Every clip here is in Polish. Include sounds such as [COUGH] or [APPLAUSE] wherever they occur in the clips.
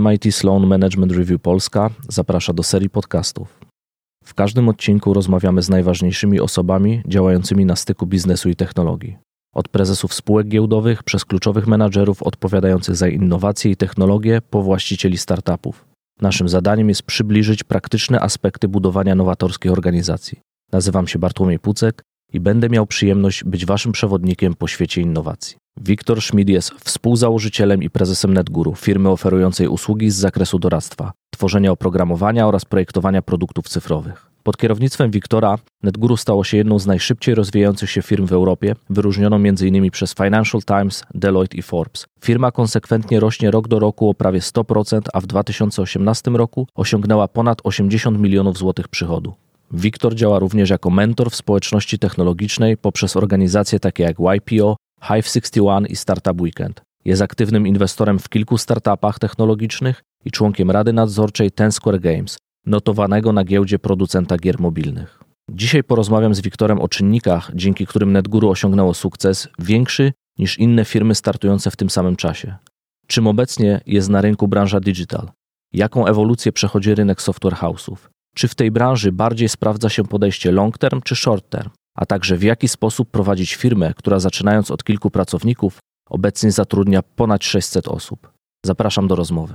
MIT Sloan Management Review Polska zaprasza do serii podcastów. W każdym odcinku rozmawiamy z najważniejszymi osobami działającymi na styku biznesu i technologii. Od prezesów spółek giełdowych przez kluczowych menadżerów odpowiadających za innowacje i technologie po właścicieli startupów. Naszym zadaniem jest przybliżyć praktyczne aspekty budowania nowatorskiej organizacji. Nazywam się Bartłomiej Pucek i będę miał przyjemność być Waszym przewodnikiem po świecie innowacji. Wiktor Schmid jest współzałożycielem i prezesem NetGuru, firmy oferującej usługi z zakresu doradztwa, tworzenia oprogramowania oraz projektowania produktów cyfrowych. Pod kierownictwem NetGuru stało się jedną z najszybciej rozwijających się firm w Europie, wyróżnioną m.in. przez Financial Times, Deloitte i Forbes. Firma konsekwentnie rośnie rok do roku o prawie 100%, a w 2018 roku osiągnęła ponad 80 milionów złotych przychodu. Wiktor działa również jako mentor w społeczności technologicznej poprzez organizacje takie jak YPO, Hive 61 i Startup Weekend. Jest aktywnym inwestorem w kilku startupach technologicznych i członkiem rady nadzorczej Ten Square Games, notowanego na giełdzie producenta gier mobilnych. Dzisiaj porozmawiam z Wiktorem o czynnikach, dzięki którym NetGuru osiągnęło sukces większy niż inne firmy startujące w tym samym czasie. Czym obecnie jest na rynku branża digital? Jaką ewolucję przechodzi rynek software house'ów? Czy w tej branży bardziej sprawdza się podejście long term czy short term? A także w jaki sposób prowadzić firmę, która zaczynając od kilku pracowników, obecnie zatrudnia ponad 600 osób? Zapraszam do rozmowy.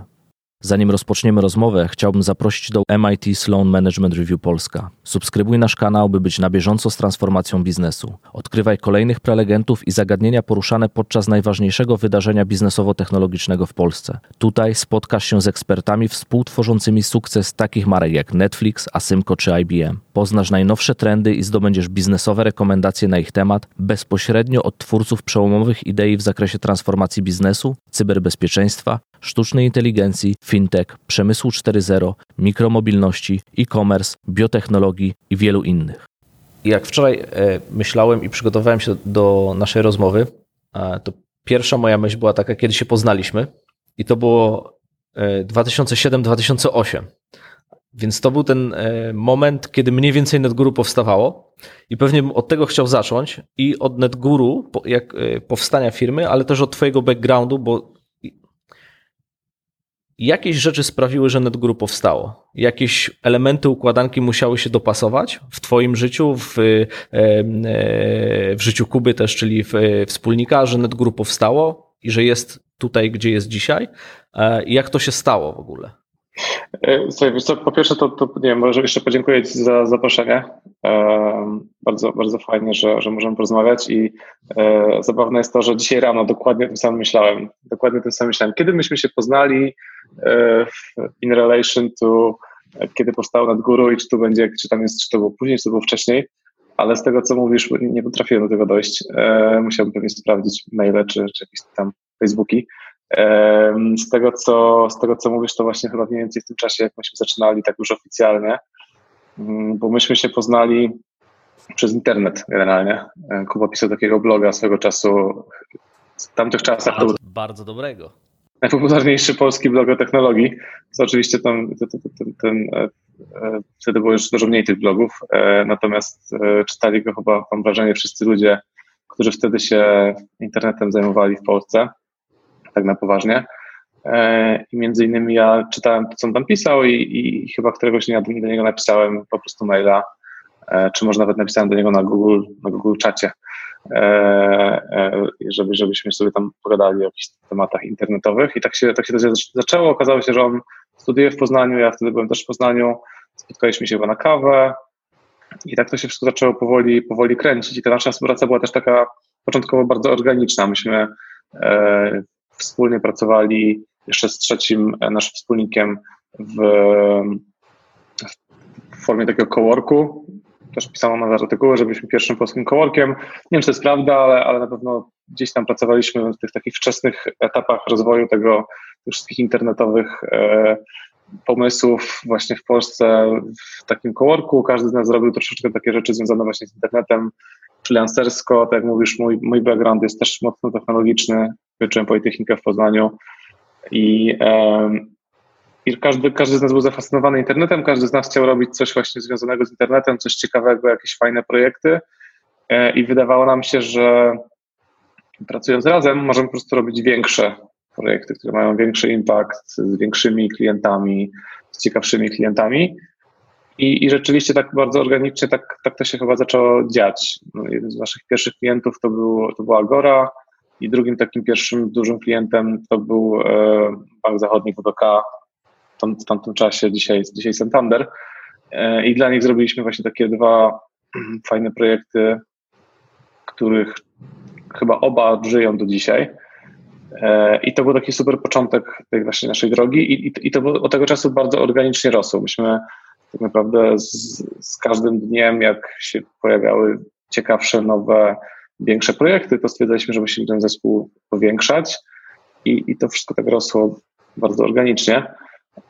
Zanim rozpoczniemy rozmowę, chciałbym zaprosić do MIT Sloan Management Review Polska. Subskrybuj nasz kanał, by być na bieżąco z transformacją biznesu. Odkrywaj kolejnych prelegentów i zagadnienia poruszane podczas najważniejszego wydarzenia biznesowo-technologicznego w Polsce. Tutaj spotkasz się z ekspertami współtworzącymi sukces takich marek jak Netflix, Asymco czy IBM. Poznasz najnowsze trendy i zdobędziesz biznesowe rekomendacje na ich temat bezpośrednio od twórców przełomowych idei w zakresie transformacji biznesu, cyberbezpieczeństwa, sztucznej inteligencji, fintech, przemysłu 4.0, mikromobilności, e-commerce, biotechnologii i wielu innych. Jak wczoraj e, myślałem i przygotowałem się do naszej rozmowy, to pierwsza moja myśl była taka, kiedy się poznaliśmy, i to było 2007-2008. E, Więc to był ten e, moment, kiedy mniej więcej NetGuru powstawało i pewnie bym od tego chciał zacząć i od NetGuru, jak powstania firmy, ale też od twojego backgroundu, bo jakieś rzeczy sprawiły, że NetGuru powstało? Jakieś elementy układanki musiały się dopasować w Twoim życiu, w, e, w życiu Kuby też, czyli w, wspólnika, że NetGuru powstało i że jest tutaj, gdzie jest dzisiaj? E, jak to się stało w ogóle? E, słuchaj, po pierwsze to, to nie wiem, może jeszcze podziękuję Ci za zaproszenie. bardzo, bardzo fajnie, że, że możemy porozmawiać i e, zabawne jest to, że dzisiaj rano dokładnie tym samym myślałem. Dokładnie tym samym myślałem. Kiedy myśmy się poznali e, in relation to kiedy powstało nad górą i czy to będzie, czy tam jest, czy to było później, czy to było wcześniej, ale z tego, co mówisz, nie potrafiłem do tego dojść. musiałbym pewnie sprawdzić maile, czy, czy jakieś tam Facebooki. Z tego, co, z tego, co mówisz, to właśnie chyba mniej więcej w tym czasie, jak myśmy zaczynali tak już oficjalnie, mm, bo myśmy się poznali przez internet generalnie. Kuba pisał takiego bloga swego czasu, w tamtych czasach. Bardzo, to był bardzo dobrego. Najpopularniejszy polski blog o technologii. To oczywiście tam, ten, ten, ten, e, wtedy było już dużo mniej tych blogów, e, natomiast e, czytali go chyba, mam wrażenie, wszyscy ludzie, którzy wtedy się internetem zajmowali w Polsce tak na poważnie. E, I między innymi ja czytałem to, co on tam pisał i, i chyba któregoś dnia do, niego napisałem po prostu maila, e, czy może nawet napisałem do niego na Google, na Google czacie, e, żeby, żebyśmy sobie tam pogadali o jakichś tematach internetowych i tak się, tak się to zaczęło. Okazało się, że on studiuje w Poznaniu, ja wtedy byłem też w Poznaniu, spotkaliśmy się chyba na kawę i tak to się wszystko zaczęło powoli, powoli kręcić i ta nasza współpraca była też taka początkowo bardzo organiczna. Myśmy wspólnie pracowali jeszcze z trzecim e, naszym wspólnikiem w, w formie takiego coworku. Też pisano nawet artykuły, że byliśmy pierwszym polskim coworkiem. Nie wiem, czy to jest prawda, ale, ale na pewno gdzieś tam pracowaliśmy w tych takich wczesnych etapach rozwoju tego, tych wszystkich internetowych e, pomysłów właśnie w Polsce w takim coworku. Każdy z nas zrobił troszeczkę takie rzeczy związane właśnie z internetem, freelancersko. Tak jak mówisz, mój, mój background jest też mocno technologiczny kończyłem Politechnikę w Poznaniu i, i każdy, każdy z nas był zafascynowany internetem, każdy z nas chciał robić coś właśnie związanego z internetem, coś ciekawego, jakieś fajne projekty e, i wydawało nam się, że pracując razem możemy po prostu robić większe, projekty, które mają większy impact, z większymi klientami, z ciekawszymi klientami. I, I rzeczywiście tak bardzo organicznie tak, tak to się chyba zaczęło dziać. No, jeden z naszych pierwszych klientów to, był, to była Agora i drugim takim pierwszym dużym klientem to był e, Bank Zachodni WBK tam, w tamtym czasie, dzisiaj, dzisiaj Santander. E, I dla nich zrobiliśmy właśnie takie dwa [CLEARS THROAT] fajne projekty, których chyba oba żyją do dzisiaj. E, I to był taki super początek tej właśnie naszej drogi i, i, i to od tego czasu bardzo organicznie rosło. Myśmy tak naprawdę z, z każdym dniem, jak się pojawiały ciekawsze, nowe, większe projekty, to stwierdziliśmy, że musimy ten zespół powiększać i, i to wszystko tak rosło bardzo organicznie,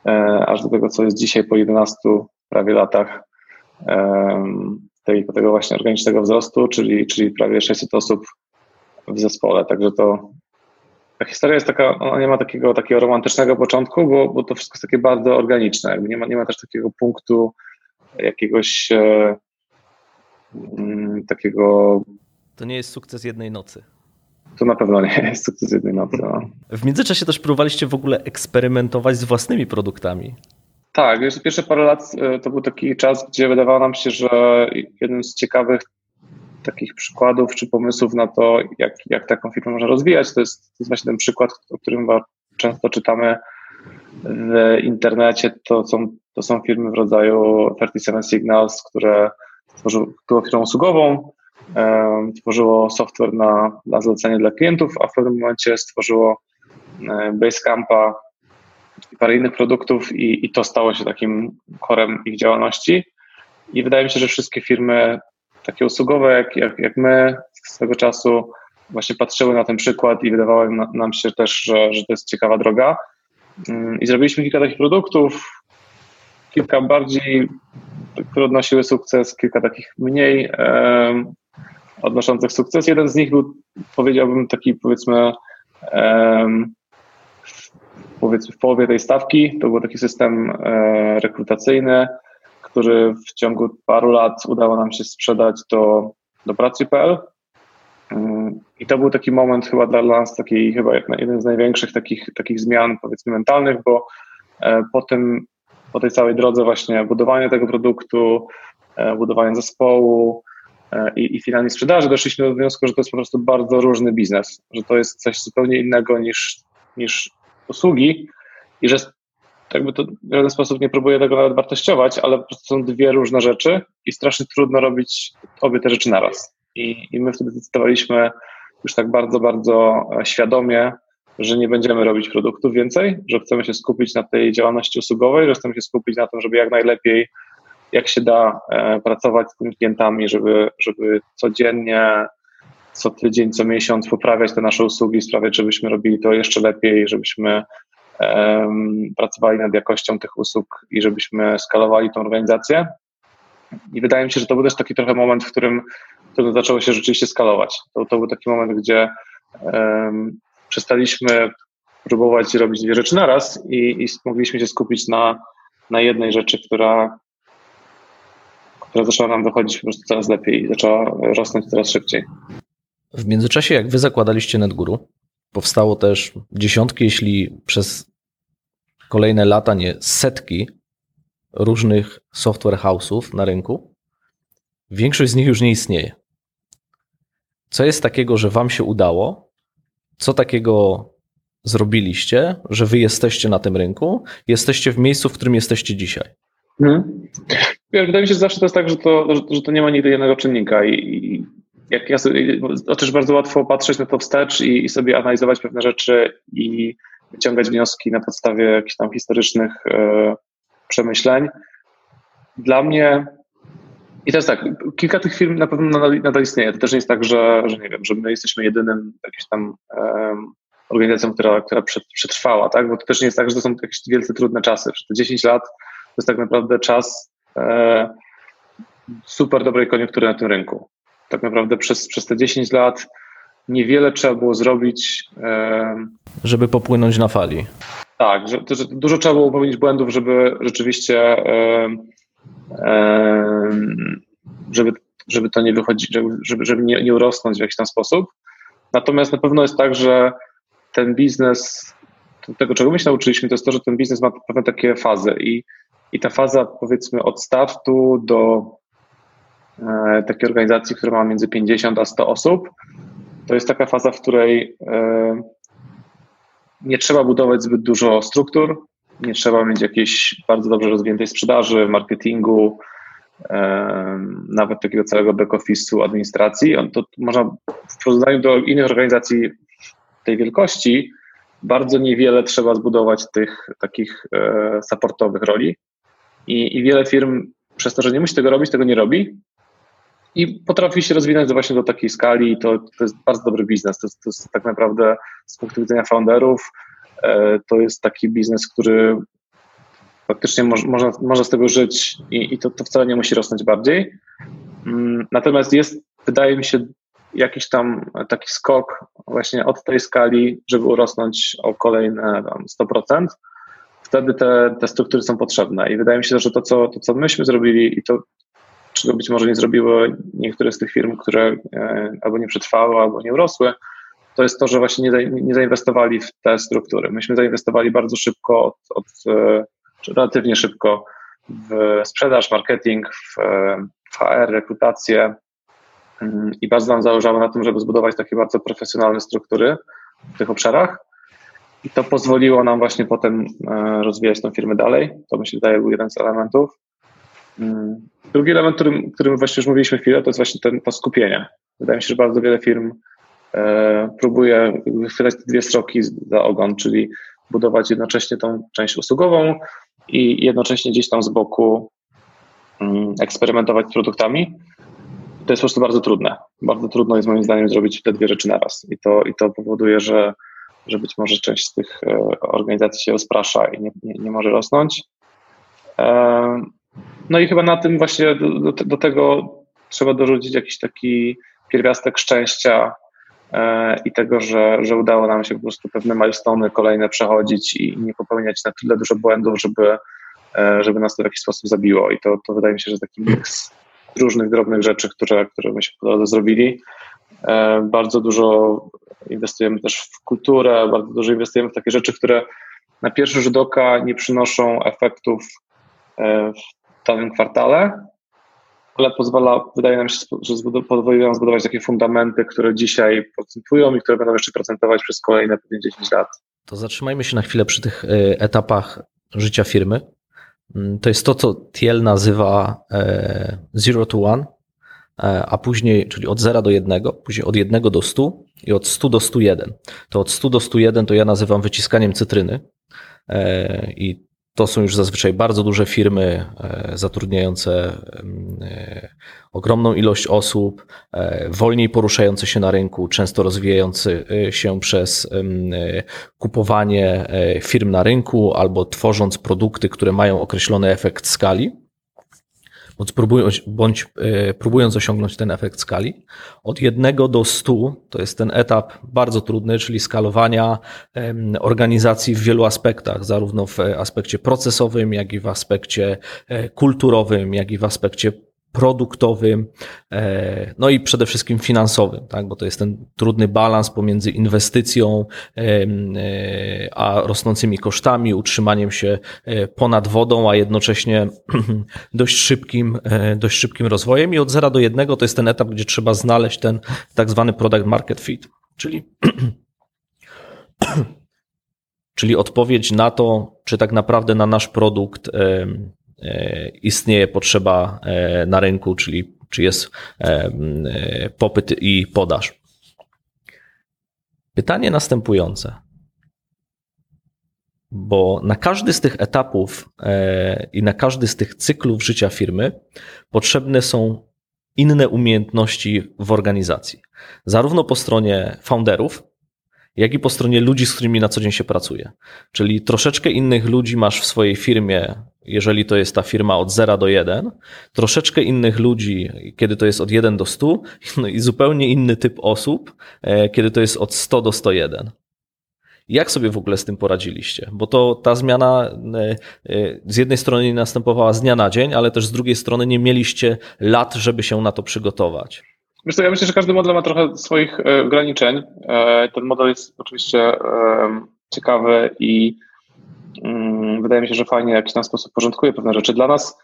e, aż do tego, co jest dzisiaj po 11 prawie latach e, tej, tego właśnie organicznego wzrostu, czyli, czyli prawie 600 osób w zespole. Także to ta historia jest taka, ona nie ma takiego, takiego romantycznego początku, bo, bo to wszystko jest takie bardzo organiczne. Jakby nie, ma, nie ma też takiego punktu jakiegoś e, mm, takiego. To nie jest sukces jednej nocy. To na pewno nie jest sukces jednej nocy. No. W międzyczasie też próbowaliście w ogóle eksperymentować z własnymi produktami. Tak, jeszcze pierwsze parę lat e, to był taki czas, gdzie wydawało nam się, że jednym z ciekawych takich przykładów czy pomysłów na to, jak, jak taką firmę można rozwijać, to jest, to jest właśnie ten przykład, o którym często czytamy w internecie. To są, to są firmy w rodzaju 37 Signals, które stworzyło, było firmą usługową, tworzyło software na, na zlecenie dla klientów, a w pewnym momencie stworzyło um, Basecampa i parę innych produktów i, i to stało się takim korem ich działalności. I wydaje mi się, że wszystkie firmy takie usługowe, jak, jak, jak my swego czasu właśnie patrzyły na ten przykład i wydawało nam się też, że, że to jest ciekawa droga. Mm, I zrobiliśmy kilka takich produktów, kilka bardziej, które odnosiły sukces, kilka takich mniej odnoszących sukces. Jeden z nich był, powiedziałbym, taki powiedzmy, um, powiedzmy w połowie tej stawki. To był taki system e, rekrutacyjny, który w ciągu paru lat udało nam się sprzedać do, do pracy.pl. I to był taki moment chyba dla nas, taki chyba jeden z największych takich, takich zmian, powiedzmy, mentalnych, bo e, po tym, po tej całej drodze właśnie budowania tego produktu, e, budowania zespołu i, i finalnej sprzedaży, doszliśmy do wniosku, że to jest po prostu bardzo różny biznes, że to jest coś zupełnie innego niż, niż usługi i że jakby to w żaden sposób nie próbuję tego nawet wartościować, ale po prostu są dwie różne rzeczy i strasznie trudno robić obie te rzeczy naraz. I, I my wtedy zdecydowaliśmy już tak bardzo, bardzo e, świadomie, że nie będziemy robić produktów więcej, że chcemy się skupić na tej działalności usługowej, że chcemy się skupić na tym, żeby jak najlepiej, jak się da, e, pracować z tymi klientami, żeby, żeby codziennie, co tydzień, co miesiąc poprawiać te nasze usługi, sprawiać, żebyśmy robili to jeszcze lepiej, żebyśmy pracowali nad jakością tych usług i żebyśmy skalowali tą organizację. I wydaje mi się, że to był też taki trochę moment, w którym, którym zaczęło się rzeczywiście skalować. To, to był taki moment, gdzie um, przestaliśmy próbować robić dwie rzeczy naraz i, i mogliśmy się skupić na, na jednej rzeczy, która, która zaczęła nam wychodzić po prostu coraz lepiej i zaczęła rosnąć coraz szybciej. W międzyczasie, jak wy zakładaliście NetGuru, powstało też dziesiątki, jeśli przez kolejne lata nie setki różnych software house'ów na rynku. Większość z nich już nie istnieje. Co jest takiego, że wam się udało? Co takiego zrobiliście, że wy jesteście na tym rynku? Jesteście w miejscu, w którym jesteście dzisiaj? Hmm. Wydaje mi się, że zawsze to jest tak, że to, że to nie ma nigdy jednego czynnika i, i jak ja sobie, też bardzo łatwo patrzeć na to wstecz i, i, sobie analizować pewne rzeczy i wyciągać wnioski na podstawie jakichś tam historycznych e, przemyśleń. Dla mnie i teraz tak, kilka tych firm na pewno nadal, nadal, istnieje. To też nie jest tak, że, że nie wiem, że my jesteśmy jedynym jakimś tam organizacją, która, która przetrwała, tak? Bo to też nie jest tak, że to są jakieś wielce trudne czasy. Że te 10 lat to jest tak naprawdę czas super dobrej koniunktury na tym rynku tak naprawdę przez, przez te 10 lat niewiele trzeba było zrobić. Żeby popłynąć na fali. Tak, że, że dużo trzeba było popełnić błędów, żeby rzeczywiście żeby, żeby to nie wychodzić, żeby, żeby nie, nie urosnąć w jakiś tam sposób. Natomiast na pewno jest tak, że ten biznes tego, czego my się nauczyliśmy, to jest to, że ten biznes ma pewne takie fazy i, i ta faza powiedzmy od startu do e, takiej organizacji, która ma między 50 a 100 osób, to jest taka faza, w której e, nie trzeba budować zbyt dużo struktur, nie trzeba mieć jakiejś bardzo dobrze rozwiniętej sprzedaży, marketingu, e, nawet takiego całego back-office'u, administracji. To można w porównaniu do innych organizacji tej wielkości bardzo niewiele trzeba zbudować tych takich e, supportowych roli i, i wiele firm przez to, że nie musi tego robić, tego nie robi i potrafi się rozwinąć właśnie do takiej skali i to, to jest bardzo dobry biznes. To jest, to jest tak naprawdę z punktu widzenia founderów e, to jest taki biznes, który faktycznie można, można z tego żyć i, i to, to wcale nie musi rosnąć bardziej. Mm, natomiast jest, wydaje mi się, jakiś tam taki skok właśnie od tej skali, żeby urosnąć o kolejne tam 100%, wtedy te, te struktury są potrzebne. I wydaje mi się, że to co, to, co myśmy zrobili i to, czego być może nie zrobiły niektóre z tych firm, które e, albo nie przetrwały, albo nie urosły, to jest to, że właśnie nie, nie zainwestowali w te struktury. Myśmy zainwestowali bardzo szybko, od, od, e, relatywnie szybko w sprzedaż, marketing, w, e, HR, rekrutację, Mm, i bardzo nam zależało na tym, żeby zbudować takie bardzo profesjonalne struktury w tych obszarach. I to pozwoliło nam właśnie potem e, rozwijać tę firmę dalej. To mi się wydaje był jeden z elementów. Mm, drugi element, którym, którym właśnie już mówiliśmy chwilę, to jest właśnie ten, to skupienie. Wydaje mi się, że bardzo wiele firm e, próbuje wychwytać te dwie stroki za ogon, czyli budować jednocześnie tą część usługową i jednocześnie gdzieś tam z boku mm, eksperymentować z produktami to jest po prostu bardzo trudne. Bardzo trudno jest moim zdaniem zrobić te dwie rzeczy naraz. I to, i to powoduje, że, że być może część z tych e, organizacji się rozprasza i nie, nie, nie może rosnąć. E, no i chyba na tym właśnie do, do, tego trzeba dorzucić jakiś taki pierwiastek szczęścia e, i tego, że, że udało nam się po prostu pewne milestone kolejne przechodzić i nie popełniać na tyle dużo błędów, żeby, żeby nas to w jakiś sposób zabiło. I to, to wydaje mi się, że taki miks różnych drobnych rzeczy, które, które myśmy po drodze zrobili. E, bardzo dużo inwestujemy też w kulturę, bardzo dużo inwestujemy w takie rzeczy, które na pierwszy rzut oka nie przynoszą efektów e, w danym kwartale, ale pozwala, wydaje nam się, że pozwoliły nam zbudować takie fundamenty, które dzisiaj procentują i które będą jeszcze procentować przez kolejne 10 lat. To zatrzymajmy się na chwilę przy tych e, etapach życia firmy. Mm, to jest to, co Thiel nazywa zero to one, a później, czyli od 0 do 1, później od 1 do 100 i od 100 do 101. To od 100 do 101 to ja nazywam wyciskaniem cytryny e, i to są już zazwyczaj bardzo duże firmy e, zatrudniające e, ogromną ilość osób, e, wolniej poruszające się na rynku, często rozwijające się przez kupowanie firm na rynku albo tworząc produkty, które mają określony efekt skali bądź próbując, bądź e, próbując osiągnąć ten efekt skali. Od jednego do stu to jest ten etap bardzo trudny, czyli skalowania organizacji w wielu aspektach, zarówno w aspekcie procesowym, jak i w aspekcie e, kulturowym, jak i w aspekcie produktowym, e, no i przede wszystkim finansowym, tak? bo to jest ten trudny balans pomiędzy inwestycją e, a rosnącymi kosztami, utrzymaniem się e, ponad wodą, a jednocześnie [CLEARS THROAT] dość szybkim, dość szybkim rozwojem. I od zera do jednego to jest ten etap, gdzie trzeba znaleźć ten tak zwany product market fit, czyli [CLEARS THROAT] czyli odpowiedź na to, czy tak naprawdę na nasz produkt istnieje potrzeba e, na rynku, czyli czy jest e, popyt i podaż. Pytanie następujące. Bo na każdy z tych etapów i na każdy z tych cyklów życia firmy potrzebne są inne umiejętności w organizacji. Zarówno po stronie founderów, jak i po stronie ludzi, z którymi na co dzień się pracuje. Czyli troszeczkę innych ludzi masz w swojej firmie, jeżeli to jest ta firma od 0 do 1, troszeczkę innych ludzi, kiedy to jest od 1 do 100, no i zupełnie inny typ osób, e, kiedy to jest od 100 do 101. Jak sobie w ogóle z tym poradziliście? Bo to ta zmiana e, e, z jednej strony nie następowała z dnia na dzień, ale też z drugiej strony nie mieliście lat, żeby się na to przygotować. Myślę, ja myślę, że każdy model ma trochę swoich ograniczeń. Ten model jest oczywiście ciekawy i wydaje mi się, że fajnie jakiś tam sposób porządkuje pewne rzeczy. Dla nas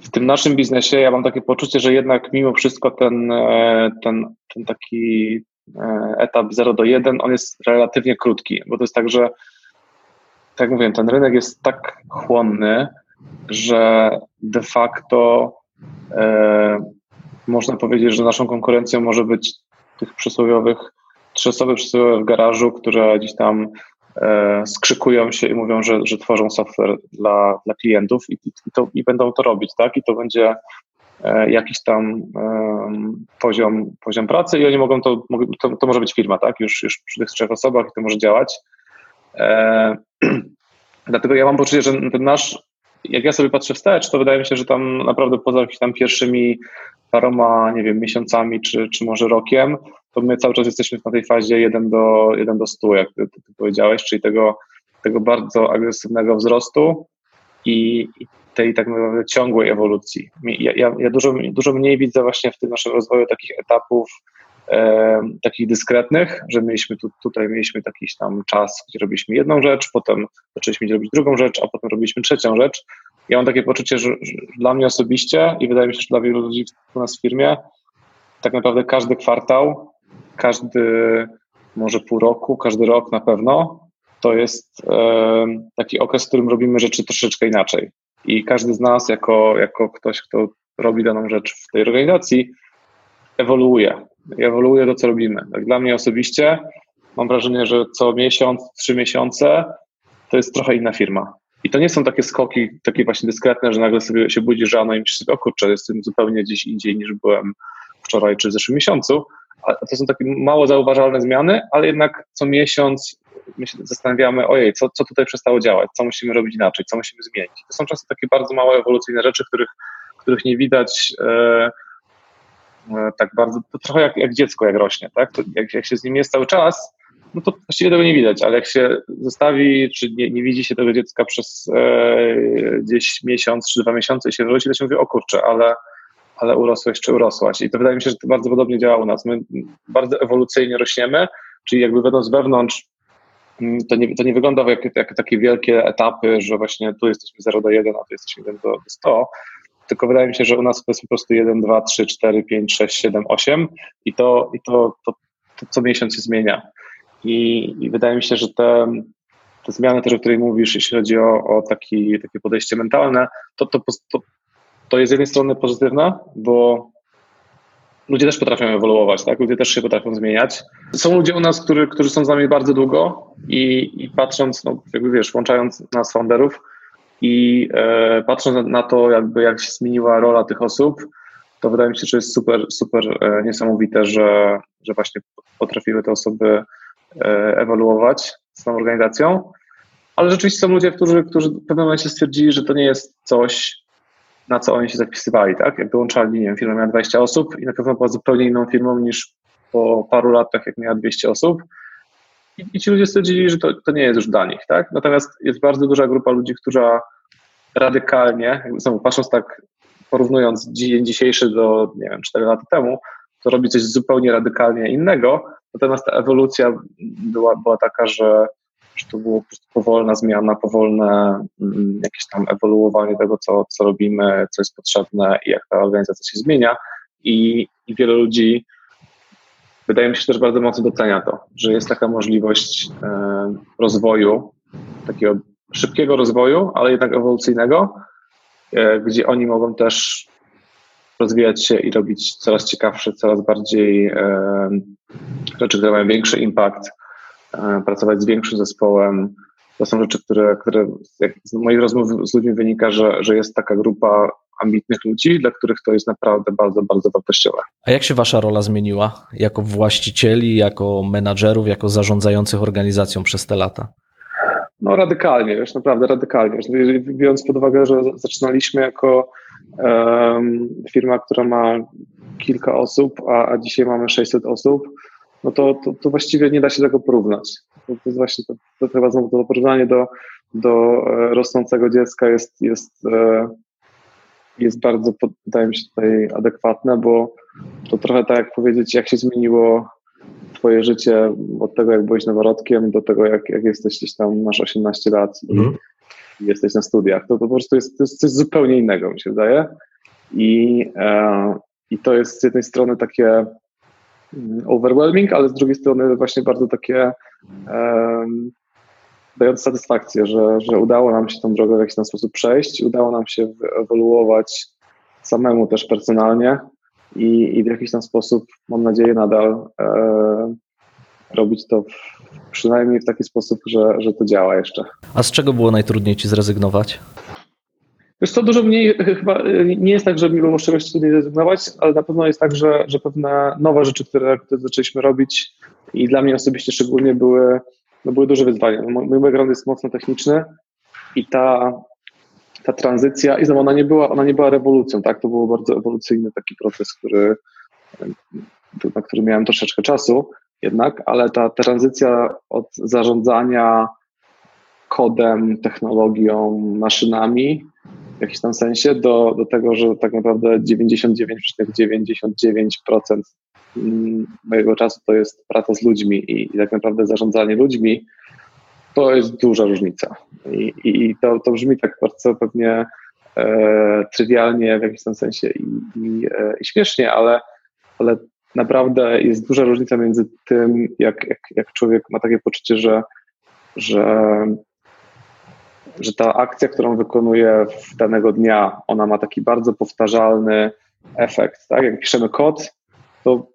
w tym naszym biznesie ja mam takie poczucie, że jednak mimo wszystko ten, e, ten, ten taki e, etap 0 do 1, on jest relatywnie krótki, bo to jest tak, że tak jak mówiłem, ten rynek jest tak chłonny, że de facto e, można powiedzieć, że naszą konkurencją może być tych przysłowiowych trzy osoby przysłowiowe w garażu, które gdzieś tam skrzykują się i mówią, że, że tworzą software dla, dla klientów i, i, to, i będą to robić, tak? I to będzie e, jakiś tam e, poziom, poziom pracy i oni mogą to, to, to może być firma, tak? Już, już przy tych trzech osobach i to może działać. E, [CLEARS THROAT] dlatego ja mam poczucie, że ten nasz jak ja sobie patrzę wstecz, to wydaje mi się, że tam naprawdę poza jakimiś tam pierwszymi paroma, nie wiem, miesiącami czy, czy może rokiem, to my cały czas jesteśmy na tej fazie 1 do, 1 do 100, jak ty, ty powiedziałeś, czyli tego, tego bardzo agresywnego wzrostu i, tej tak naprawdę ciągłej ewolucji. Ja, ja, ja dużo, dużo mniej widzę właśnie w tym naszym rozwoju takich etapów, e, takich dyskretnych, że mieliśmy tu, tutaj mieliśmy taki tam czas, gdzie robiliśmy jedną rzecz, potem zaczęliśmy robić drugą rzecz, a potem robiliśmy trzecią rzecz. Ja mam takie poczucie, że, że dla mnie osobiście i wydaje mi się, że dla wielu ludzi u nas w firmie, tak naprawdę każdy kwartał, każdy może pół roku, każdy rok na pewno, to jest taki okres, w którym robimy rzeczy troszeczkę inaczej. I każdy z nas, jako, jako ktoś, kto robi daną rzecz w tej organizacji, ewoluuje ewoluuje to, co robimy. Tak dla mnie osobiście mam wrażenie, że co miesiąc, trzy miesiące to jest trochę inna firma. I to nie są takie skoki, takie właśnie dyskretne, że nagle sobie się budzisz rano i myślisz, o kurczę, jestem zupełnie gdzieś indziej niż byłem wczoraj czy w zeszłym miesiącu. To są takie mało zauważalne zmiany, ale jednak co miesiąc my się zastanawiamy, ojej, co, co tutaj przestało działać, co musimy robić inaczej, co musimy zmienić. To są często takie bardzo małe ewolucyjne rzeczy, których, których nie widać. E, E, tak bardzo, to trochę jak, jak dziecko, jak rośnie, tak? To jak, jak się z nim jest cały czas, no to właściwie tego nie widać, ale jak się zostawi, czy nie, nie widzi się tego dziecka przez e, gdzieś miesiąc czy dwa miesiące i się wróci, to się mówi, o kurczę, ale, ale urosłeś czy urosłaś. I to wydaje mi się, że to bardzo podobnie działa u nas. My bardzo ewolucyjnie rośniemy, czyli jakby będąc z wewnątrz, mm, to nie, to nie wygląda jak, jak takie wielkie etapy, że właśnie tu jesteśmy 0 do 1, a tu jesteśmy 1 do 100, tylko wydaje mi się, że u nas to jest po prostu 1, 2, 3, 4, 5, 6, 7, 8 i to, i to, to, to co miesiąc się zmienia. I, I, wydaje mi się, że te, te zmiany też, o której mówisz, jeśli chodzi o, o taki, takie podejście mentalne, to, to, to, to jest z jednej strony pozytywne, bo ludzie też potrafią ewoluować, tak? Ludzie też się potrafią zmieniać. Są ludzie u nas, którzy, którzy są z nami bardzo długo i, i patrząc, no, jakby wiesz, łączając nas founderów, i e, patrząc na to, jakby jak się zmieniła rola tych osób, to wydaje mi się, że jest super, super e, niesamowite, że, że właśnie potrafiły te osoby e, ewoluować z tą organizacją. Ale rzeczywiście są ludzie, którzy, którzy w pewnym momencie stwierdzili, że to nie jest coś, na co oni się zapisywali, tak? Jak dołączali, nie wiem, firma miała 20 osób i na pewno była zupełnie inną firmą niż po paru latach, jak miała 200 osób. I, i ci ludzie stwierdzili, że to, to nie jest już dla nich, tak? Natomiast jest bardzo duża grupa ludzi, która radykalnie, znowu patrząc tak, porównując dzień dzisiejszy do, nie wiem, 4 lata temu, to robi coś zupełnie radykalnie innego, natomiast ta ewolucja była, była taka, że, że to było po prostu powolna zmiana, powolne mm, jakieś tam ewoluowanie tego, co, co robimy, co jest potrzebne i jak ta organizacja się zmienia. I, i wiele ludzi wydaje mi się też bardzo mocno docenia to, że jest taka możliwość e, rozwoju, takiego szybkiego rozwoju, ale jednak ewolucyjnego, e, gdzie oni mogą też rozwijać się i robić coraz ciekawsze, coraz bardziej e, rzeczy, które mają większy impact, pracować z większym zespołem. To są rzeczy, które, które z moich rozmów z ludźmi wynika, że, że jest taka grupa ambitnych ludzi, dla których to jest naprawdę bardzo, bardzo wartościowe. A jak się wasza rola zmieniła jako właścicieli, jako menadżerów, jako zarządzających organizacją przez te lata? No radykalnie, już naprawdę radykalnie. Biorąc pod uwagę, że zaczynaliśmy jako um, firma, która ma kilka osób, a, a dzisiaj mamy 600 osób, no to, to, to, właściwie nie da się tego porównać. To, to jest właśnie to, to chyba znowu to porównanie do, do e, rosnącego dziecka jest, jest e, jest bardzo, wydaje mi się tutaj adekwatne, bo to trochę tak jak powiedzieć, jak się zmieniło twoje życie od tego, jak byłeś noworodkiem, do tego, jak, jak jesteś gdzieś tam, masz 18 lat i, mm. i jesteś na studiach. To, to po prostu jest, to jest coś zupełnie innego, mi się wydaje. I, e, I to jest z jednej strony takie overwhelming, ale z drugiej strony właśnie bardzo takie um, dające satysfakcję, że, że udało nam się tą drogę w jakiś tam sposób przejść, udało nam się ewoluować samemu też personalnie i, i w jakiś tam sposób, mam nadzieję, nadal e, robić to w, przynajmniej w taki sposób, że, że to działa jeszcze. A z czego było najtrudniej ci zrezygnować? Wiesz co, dużo mniej, chyba nie jest tak, że mi było z czegoś trudniej zrezygnować, ale na pewno jest tak, że, że pewne nowe rzeczy, które, które zaczęliśmy robić i dla mnie osobiście szczególnie były, no były duże wyzwania. Mój background jest mocno techniczny i ta, ta tranzycja, i znowu ona nie była, ona nie była rewolucją, tak? To był bardzo ewolucyjny taki proces, który, na który miałem troszeczkę czasu jednak, ale ta tranzycja od zarządzania kodem, technologią, maszynami w jakimś tam sensie do, do tego, że tak naprawdę 99,99% mm, mojego czasu to jest praca z ludźmi i, i tak naprawdę zarządzanie ludźmi, to jest duża różnica. I, i to, to brzmi tak bardzo pewnie e, trywialnie w jakimś tam sensie i, i, e, i śmiesznie, ale, ale naprawdę jest duża różnica między tym, jak, jak, jak człowiek ma takie poczucie, że, że że ta akcja, którą wykonuje w danego dnia, ona ma taki bardzo powtarzalny efekt. Tak? Jak piszemy kod, to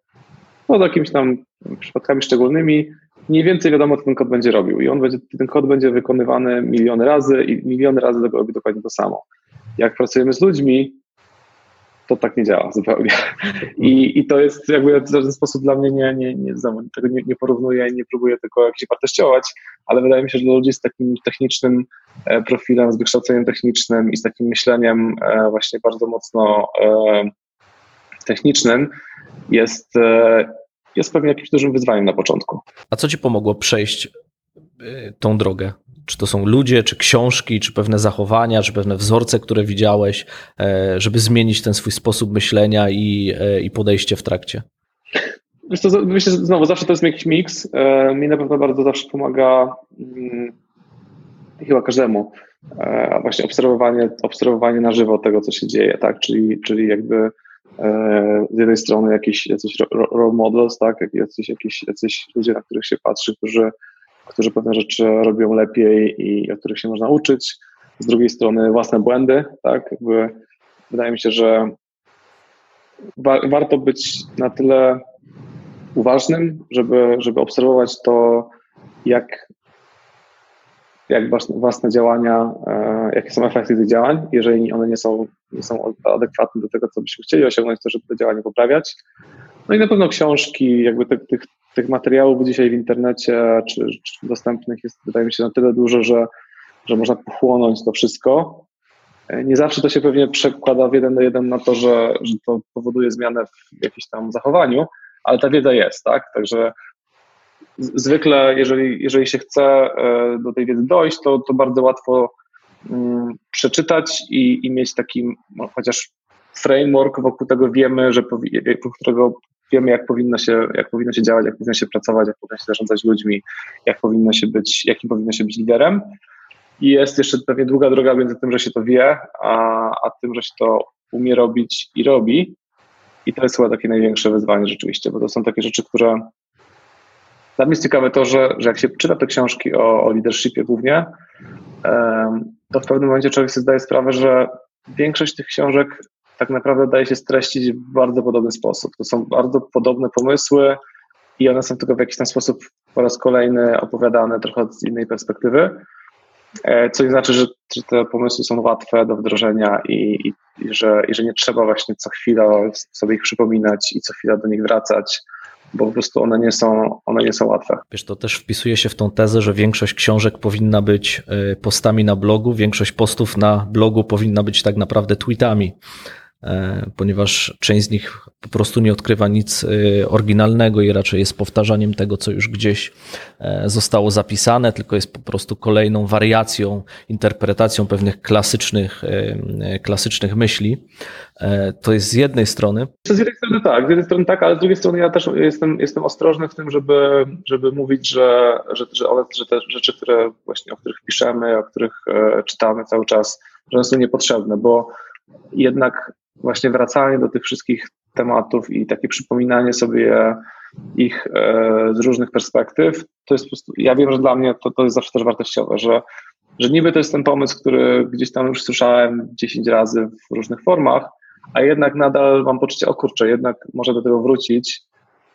no, jakimiś tam przypadkami szczególnymi mniej więcej wiadomo, co ten kod będzie robił. I on będzie, ten kod będzie wykonywany miliony razy i miliony razy robi dokładnie to samo. Jak pracujemy z ludźmi, to tak nie działa zupełnie. I, i to jest jakby w żaden sposób dla mnie nie, nie, nie, tego nie, nie porównuję, nie próbuję tylko jakoś wartościować, ale wydaje mi się, że dla ludzi z takim technicznym e, profilem, z wykształceniem technicznym i z takim myśleniem e, właśnie bardzo mocno e, technicznym jest, jest pewnie jakimś dużym wyzwaniem na początku. A co ci pomogło przejść tą drogę? Czy to są ludzie, czy książki, czy pewne zachowania, czy pewne wzorce, które widziałeś, e, żeby zmienić ten swój sposób myślenia i, e, i podejście w trakcie? Myślę, myślę, że znowu zawsze to jest jakiś miks. E, mi na pewno bardzo zawsze pomaga hmm, chyba każdemu właśnie obserwowanie, obserwowanie na żywo tego, co się dzieje, tak? Czyli, czyli jakby z jednej strony jakieś jacyś role models, tak? Jacyś, jakieś, jacyś ludzie, na których się patrzy, którzy którzy pewne rzeczy robią lepiej i o których się można uczyć. Z drugiej strony własne błędy, tak? Jakby wydaje mi się, że wa warto być na tyle uważnym, żeby, żeby obserwować to, jak, jak własne działania, e, jakie są efekty tych działań. Jeżeli one nie są, nie są adekwatne do tego, co byśmy chcieli osiągnąć, to żeby te działania poprawiać. No i na pewno książki, jakby tych, tych, tych materiałów dzisiaj w internecie czy, czy, dostępnych jest, wydaje mi się, na tyle dużo, że, że można pochłonąć to wszystko. E, nie zawsze to się pewnie przekłada w jeden do jeden na to, że, że to powoduje zmianę w jakimś tam zachowaniu, ale ta wiedza jest, tak? Także zwykle, jeżeli, jeżeli się chce e, do tej wiedzy dojść, to, to bardzo łatwo um, przeczytać i, i mieć taki no, chociaż framework, wokół tego wiemy, że wokół którego wiemy, jak powinno, się, jak powinno się działać, jak powinno się pracować, jak powinno się zarządzać ludźmi, jak powinno się być, jakim powinno się być liderem. I jest jeszcze pewnie długa droga między tym, że się to wie, a, a tym, że się to umie robić i robi. I to jest chyba takie największe wyzwanie rzeczywiście, bo to są takie rzeczy, które dla mnie jest ciekawe to, że, że jak się czyta te książki o, o leadershipie głównie, to w pewnym momencie człowiek sobie zdaje sprawę, że większość tych książek tak naprawdę daje się streścić w bardzo podobny sposób. To są bardzo podobne pomysły i one są tylko w jakiś tam sposób po raz kolejny opowiadane trochę z innej perspektywy, e, co nie znaczy, że, że te pomysły są łatwe do wdrożenia i, i, i, że, i że nie trzeba właśnie co chwila sobie ich przypominać i co chwila do nich wracać bo po prostu one nie są, one nie są łatwe. Wiesz, to też wpisuje się w tą tezę, że większość książek powinna być e, postami na blogu, większość postów na blogu powinna być tak naprawdę tweetami. E, ponieważ część z nich po prostu nie odkrywa nic e, oryginalnego i raczej jest powtarzaniem tego, co już gdzieś e, zostało zapisane, tylko jest po prostu kolejną wariacją, interpretacją pewnych klasycznych, klasycznych myśli. To jest z jednej strony. Z jednej strony tak, z jednej strony tak, ale z drugiej strony ja też jestem, jestem ostrożny w tym, żeby, żeby mówić, że, że, że, że te rzeczy, które właśnie, o których piszemy, o których czytamy cały czas, że one są niepotrzebne, bo jednak właśnie wracanie do tych wszystkich tematów i takie przypominanie sobie ich e, z różnych perspektyw, to jest po prostu, ja wiem, że dla mnie to, to jest zawsze też wartościowe, że, że niby to jest ten pomysł, który gdzieś tam już słyszałem 10 razy w różnych formach, a jednak nadal mam poczucie, o kurczę, jednak może do tego wrócić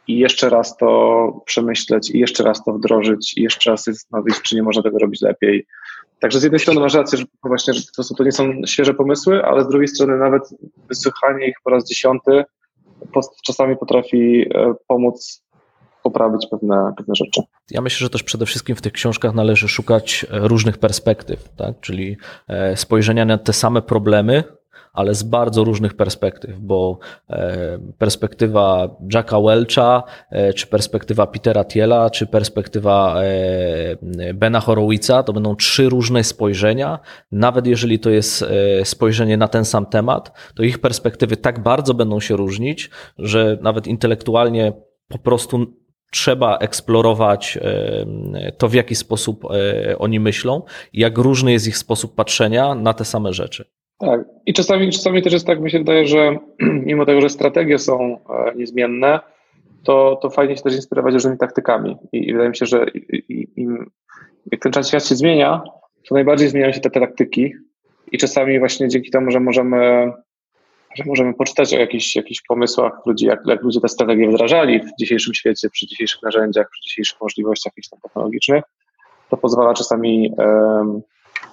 i jeszcze raz to przemyśleć i jeszcze raz to wdrożyć i jeszcze raz zastanowić, czy nie można tego robić lepiej. Także z jednej strony masz rację, że właśnie że to, to nie są świeże pomysły, ale z drugiej strony nawet wysłuchanie ich po raz dziesiąty czasami potrafi e, pomóc poprawić pewne, pewne rzeczy. Ja myślę, że też przede wszystkim w tych książkach należy szukać e, różnych perspektyw, tak? czyli e, spojrzenia na te same problemy, ale z bardzo różnych perspektyw, bo e, perspektywa Jacka Welcha, e, czy perspektywa Petera Thiela, czy perspektywa e, Bena Horowitza, to będą trzy różne spojrzenia. Nawet jeżeli to jest spojrzenie na ten sam temat, to ich perspektywy tak bardzo będą się różnić, że nawet intelektualnie po prostu trzeba eksplorować to, w jaki sposób oni myślą, jak różny jest ich sposób patrzenia na te same rzeczy. Tak. I czasami, czasami też jest tak, mi się wydaje, że [CLEARS THROAT] mimo tego, że strategie są e, niezmienne, to, to fajnie się też inspirować różnymi taktykami. I, i wydaje mi się, że im, jak ten czas świat się zmienia, to najbardziej zmieniają się te, te taktyki. I czasami właśnie dzięki temu, że możemy, że możemy poczytać o jakichś, jakichś pomysłach ludzi, jak, jak ludzie te strategie wdrażali w dzisiejszym świecie, przy dzisiejszych narzędziach, przy dzisiejszych możliwościach jakichś technologicznych, to pozwala czasami um,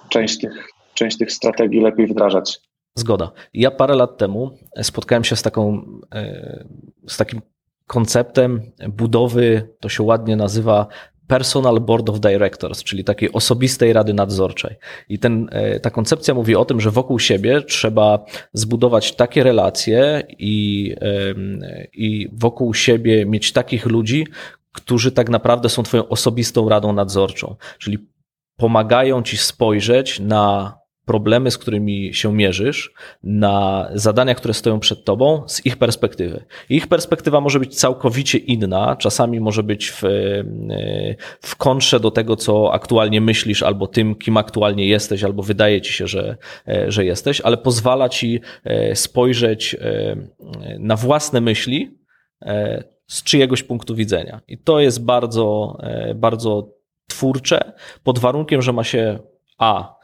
część tych, część tych strategii lepiej wdrażać. Zgoda. Ja parę lat temu spotkałem się z taką, e, z takim konceptem budowy, to się ładnie nazywa Personal Board of Directors, czyli takiej osobistej rady nadzorczej. I ten, e, ta koncepcja mówi o tym, że wokół siebie trzeba zbudować takie relacje i, i wokół siebie mieć takich ludzi, którzy tak naprawdę są Twoją osobistą radą nadzorczą, czyli pomagają Ci spojrzeć na problemy, z którymi się mierzysz, na zadania, które stoją przed tobą, z ich perspektywy. Ich perspektywa może być całkowicie inna, czasami może być w, w kontrze do tego, co aktualnie myślisz, albo tym, kim aktualnie jesteś, albo wydaje ci się, że, że jesteś, ale pozwala ci e, spojrzeć e, na własne myśli e, z czyjegoś punktu widzenia. I to jest bardzo, bardzo twórcze, pod warunkiem, że ma się A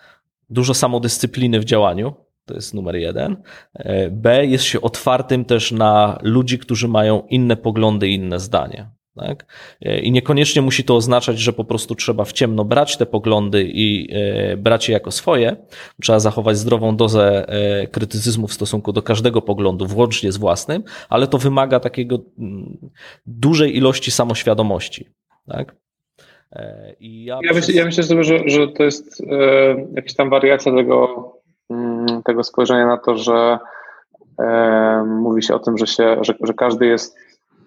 dużo samodyscypliny w działaniu, to jest numer jeden. E, B, jest się otwartym też na ludzi, którzy mają inne poglądy, inne zdanie. Tak? E, I niekoniecznie musi to oznaczać, że po prostu trzeba w ciemno brać te poglądy i e, brać je jako swoje. Trzeba zachować zdrową dozę krytycyzmu w stosunku do każdego poglądu, włącznie z własnym, ale to wymaga takiego mm, dużej ilości samoświadomości. Tak? E, ja, ja, myślę, ja myślę że, że to jest e, jakaś tam wariacja tego, mm, tego spojrzenia na to, że e, mówi się o tym, że, się, że, że każdy jest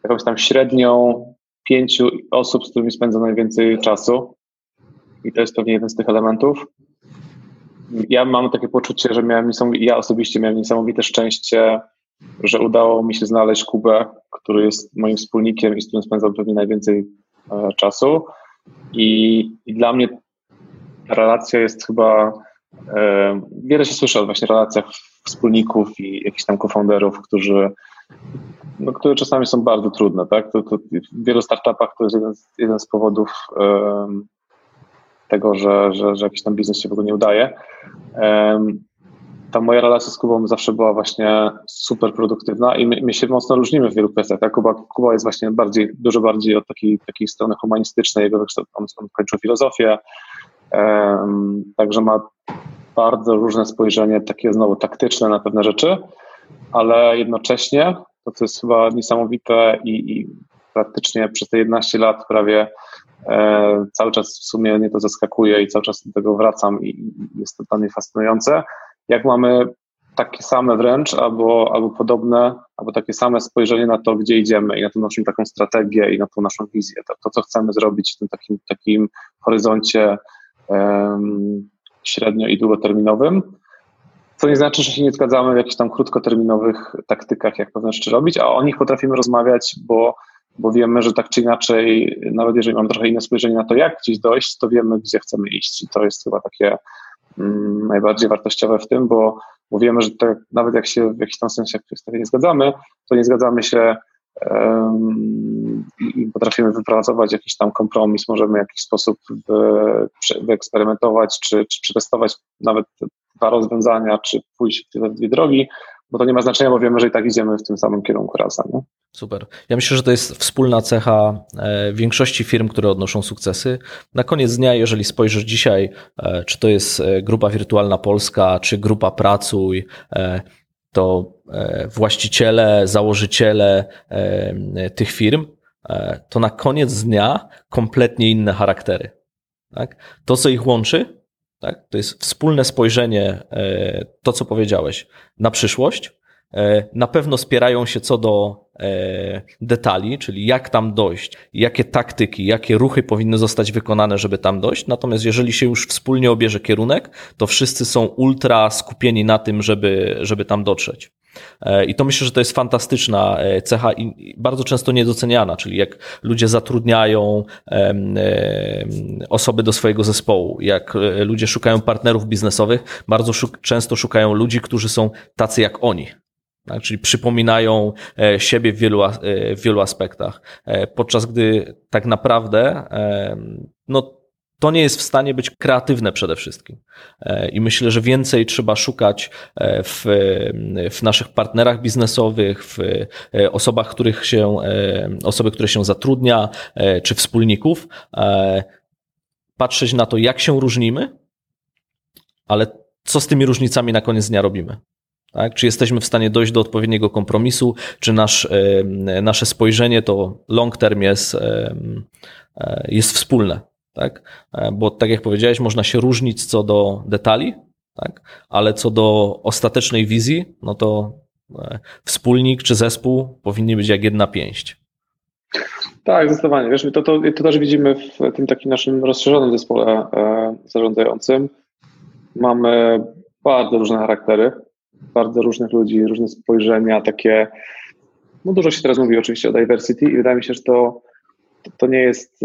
jakąś tam średnią pięciu osób, z którymi spędza najwięcej czasu. I to jest pewnie jeden z tych elementów. Ja mam takie poczucie, że miałem ja osobiście miałem niesamowite szczęście, że udało mi się znaleźć Kubę, który jest moim wspólnikiem i z którym spędzam pewnie najwięcej czasu. I, i dla mnie ta relacja jest chyba. E, wiele się słyszy o właśnie relacjach wspólników i jakichś tam co-founderów, którzy, no, które czasami są bardzo trudne. Tak? To, to w wielu startupach to jest jeden, jeden z powodów tego, że, że, że jakiś tam biznes się w ogóle nie udaje. Ta moja relacja z Kubą zawsze była właśnie super produktywna i my, my się mocno różnimy w wielu kwestiach. Tak? Kuba, Kuba jest właśnie bardziej, dużo bardziej od takiej, takiej strony humanistycznej, jego on, on kończył filozofię, um, także ma bardzo różne spojrzenie, takie znowu taktyczne na pewne rzeczy, ale jednocześnie to, co jest chyba niesamowite i, i praktycznie przez te 11 lat prawie e, cały czas w sumie mnie to zaskakuje i cały czas do tego wracam i, i jest to dla mnie fascynujące, jak mamy takie same wręcz, albo, albo podobne, albo takie same spojrzenie na to, gdzie idziemy i na tą naszą taką strategię i na tą naszą wizję. To, to co chcemy zrobić w tym takim, takim horyzoncie um, średnio i długoterminowym. Co nie znaczy, że się nie zgadzamy w jakichś tam krótkoterminowych taktykach, jak pewne rzeczy robić, a o nich potrafimy rozmawiać, bo, bo wiemy, że tak czy inaczej, nawet jeżeli mamy trochę inne spojrzenie na to, jak gdzieś dojść, to wiemy, gdzie chcemy iść. I to jest chyba takie najbardziej wartościowe w tym, bo, wiemy, że te, nawet jak się w jakiś tam sensie nie zgadzamy, to nie zgadzamy się i potrafimy wypracować jakiś tam kompromis, możemy w jakiś sposób wyeksperymentować, czy, czy przetestować nawet dwa rozwiązania, czy pójść w dwie drogi, bo to nie ma znaczenia, bo wiemy, że i tak idziemy w tym samym kierunku razem. Nie? Super. Ja myślę, że to jest wspólna cecha e, większości firm, które odnoszą sukcesy. Na koniec dnia, jeżeli spojrzysz dzisiaj, e, czy to jest e, grupa wirtualna Polska, czy grupa Pracuj, to właściciele, założyciele tych firm, to na koniec dnia kompletnie inne charaktery. Tak? To, co ich łączy, tak? To jest wspólne spojrzenie, e, to co powiedziałeś, na przyszłość. E, na pewno spierają się co do e, detali, czyli jak tam dojść, jakie taktyki, jakie ruchy powinny zostać wykonane, żeby tam dojść. Natomiast jeżeli się już wspólnie obierze kierunek, to wszyscy są ultra skupieni na tym, żeby, żeby tam dotrzeć. E, I to myślę, że to jest fantastyczna e, cecha i bardzo często niedoceniana, czyli jak ludzie zatrudniają osoby do swojego zespołu, jak e, ludzie szukają partnerów biznesowych, bardzo często szukają ludzi, którzy są tacy jak oni. Tak? Czyli przypominają siebie w wielu, w wielu aspektach. Podczas gdy tak naprawdę no, to nie jest w stanie być kreatywne przede wszystkim. E, I myślę, że więcej trzeba szukać e, w, w naszych partnerach biznesowych, w e, osobach, których się, osoby, które się zatrudnia, czy wspólników, patrzeć na to, jak się różnimy, ale co z tymi różnicami na koniec dnia robimy. Tak? Czy jesteśmy w stanie dojść do odpowiedniego kompromisu, czy nasz, nasze spojrzenie to long term jest, jest wspólne tak? E, bo tak jak powiedziałeś, można się różnić co do detali, tak? ale co do ostatecznej wizji, no to e, wspólnik czy zespół powinni być jak jedna pięść. Tak, zdecydowanie. Wiesz, to, to, to też widzimy w tym takim naszym rozszerzonym zespole e, zarządzającym. Mamy bardzo różne charaktery, bardzo różnych ludzi, różne spojrzenia, takie. No dużo się teraz mówi oczywiście o diversity i wydaje mi się, że to, to nie jest.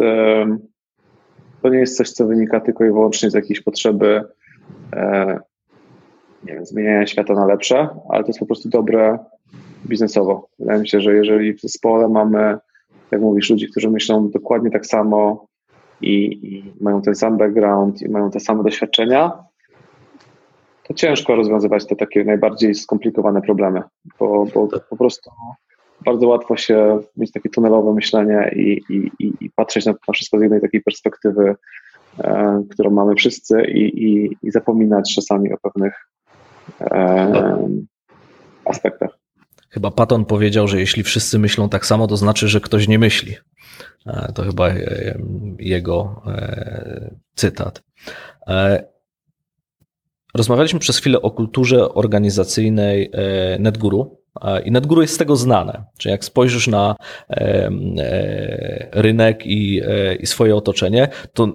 To nie jest coś, co wynika tylko i wyłącznie z jakiejś potrzeby e, nie wiem, zmieniania świata na lepsze, ale to jest po prostu dobre biznesowo. Wydaje mi się, że jeżeli w zespole mamy, jak mówisz, ludzi, którzy myślą dokładnie tak samo i, i mają ten sam background i mają te same doświadczenia, to ciężko rozwiązywać te takie najbardziej skomplikowane problemy, bo, bo po prostu bardzo łatwo się mieć takie tunelowe myślenie i, i, i patrzeć na, wszystko z jednej takiej perspektywy, e, którą mamy wszyscy i, i, i zapominać czasami o pewnych e, aspektach. Chyba Patton powiedział, że jeśli wszyscy myślą tak samo, to znaczy, że ktoś nie myśli. E, to chyba e, jego e, cytat. Rozmawialiśmy przez chwilę o kulturze organizacyjnej NetGuru i NetGuru jest z tego znane. Czyli jak spojrzysz na e, rynek i, e, i swoje otoczenie, to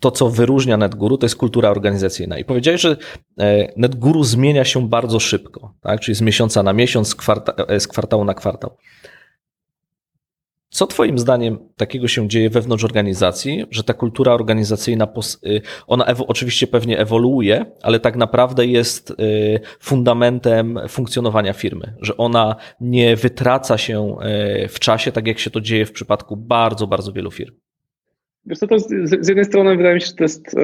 to, co wyróżnia NetGuru, to jest kultura organizacyjna. I powiedziałeś, że e, NetGuru zmienia się bardzo szybko, tak? czyli z miesiąca na miesiąc, z, kwarta z kwartału na kwartał. Co Twoim zdaniem takiego się dzieje wewnątrz organizacji, że ta kultura organizacyjna, y, ona oczywiście pewnie ewoluuje, ale tak naprawdę jest y, fundamentem funkcjonowania firmy, że ona nie wytraca się y, w czasie, tak jak się to dzieje w przypadku bardzo, bardzo wielu firm? Wiesz to z, z jednej strony wydaje mi się, że to jest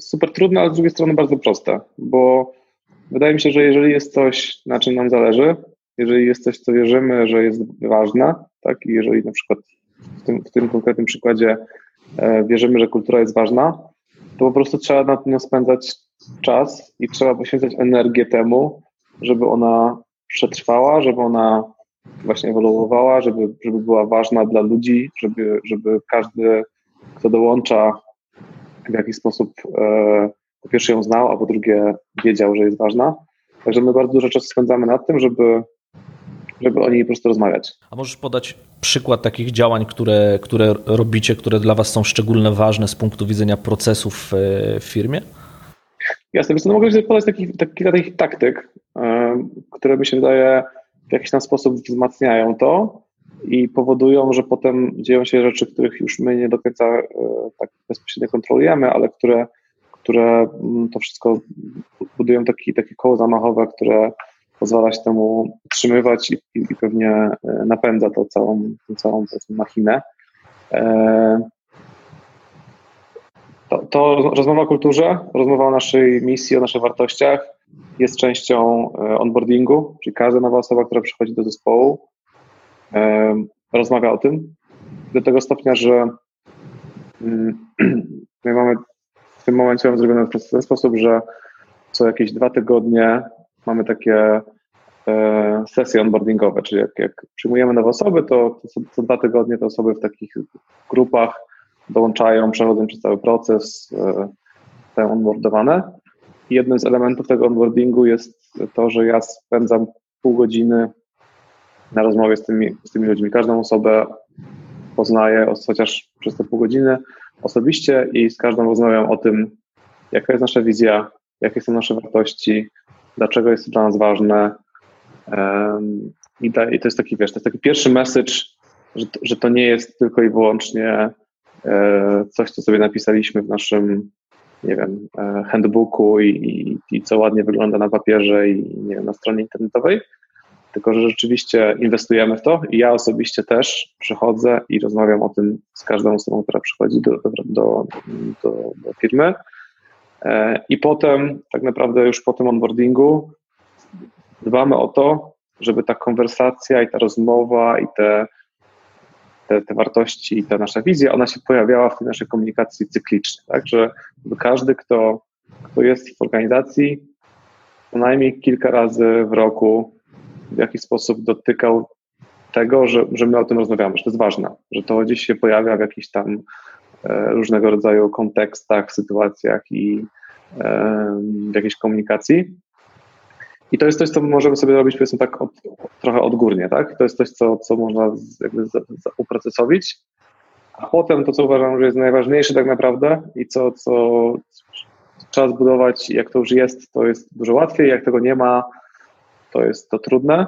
super trudne, ale z drugiej strony bardzo proste, bo wydaje mi się, że jeżeli jest coś, na czym nam zależy, jeżeli jest coś, co wierzymy, że jest ważne, tak, i jeżeli na przykład w tym, w tym konkretnym przykładzie e, wierzymy, że kultura jest ważna, to po prostu trzeba na tym spędzać czas i trzeba poświęcać energię temu, żeby ona przetrwała, żeby ona właśnie ewoluowała, żeby, żeby była ważna dla ludzi, żeby, żeby każdy, kto dołącza w jakiś sposób e, po pierwsze ją znał, a po drugie wiedział, że jest ważna. Także my bardzo dużo czasu spędzamy nad tym, żeby, żeby o niej po prostu rozmawiać. A możesz podać przykład takich działań, które, które robicie, które dla Was są szczególnie ważne z punktu widzenia procesów w firmie? Jasne, więc no mogę podać takich, kilka takich taktyk, które mi się wydaje w jakiś tam sposób wzmacniają to i powodują, że potem dzieją się rzeczy, których już my nie do końca e, tak bezpośrednio kontrolujemy, ale które, które mm, to wszystko budują taki, takie koło zamachowe, które pozwala się temu utrzymywać i, i, i pewnie e, napędza to całą, tą całą machinę. E, to, to rozmowa o kulturze, rozmowa o naszej misji, o naszych wartościach jest częścią onboardingu, czyli każda nowa osoba, która przychodzi do zespołu, rozmawia o tym. Do tego stopnia, że mm, [CLEARS THROAT] my mamy w tym momencie mamy zrobione w ten sposób, że co jakieś dwa tygodnie mamy takie e, sesje onboardingowe, czyli jak, jak przyjmujemy nowe osoby, to, co, dwa tygodnie te osoby w takich grupach dołączają, przechodzą przez cały proces, e, są onboardowane. I jednym z elementów tego onboardingu jest to, że ja spędzam pół godziny na rozmowie z tymi, z tymi ludźmi. Każdą osobę poznaję chociaż przez te pół godziny osobiście i z każdą rozmawiam o tym, jaka jest nasza wizja, jakie są nasze wartości, dlaczego jest to dla nas ważne. I, to jest taki, wiesz, to jest taki pierwszy message, że, że to nie jest tylko i wyłącznie e, coś, co sobie napisaliśmy w naszym, nie wiem, e, handbooku i, i, i co ładnie wygląda na papierze i nie wiem, na stronie internetowej, tylko że rzeczywiście inwestujemy w to i ja osobiście też przychodzę i rozmawiam o tym z każdą osobą, która przychodzi do, do, do, do firmy. E, I potem, tak naprawdę już po tym onboardingu, dbamy o to, żeby ta konwersacja i ta rozmowa i te, te, te wartości i ta nasza wizja, ona się pojawiała w tej naszej komunikacji cyklicznie. Tak, że każdy, kto, kto jest w organizacji, co najmniej kilka razy w roku w jakiś sposób dotykał tego, że, że my o tym rozmawiamy, że to jest ważne, że to gdzieś się pojawia w jakichś tam różnego rodzaju kontekstach, sytuacjach i e, w jakiejś komunikacji. I to jest coś, co możemy sobie robić, powiedzmy tak, od, trochę odgórnie, tak? To jest coś, co, co można jakby uprocesowić. A potem to, co uważam, że jest najważniejsze tak naprawdę i co, co trzeba zbudować, jak to już jest, to jest dużo łatwiej. Jak tego nie ma, to jest to trudne,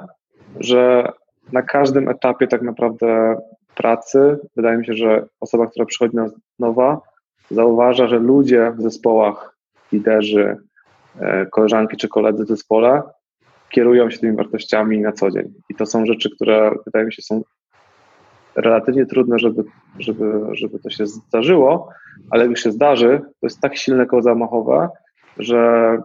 że na każdym etapie tak naprawdę pracy, wydaje mi się, że osoba, która przychodzi na nowa, zauważa, że ludzie w zespołach, liderzy, e, koleżanki czy koledzy w zespole kierują się tymi wartościami na co dzień. I to są rzeczy, które wydaje mi się są relatywnie trudne, żeby, żeby, żeby to się zdarzyło, ale jak się zdarzy, to jest tak silne koło zamachowe, że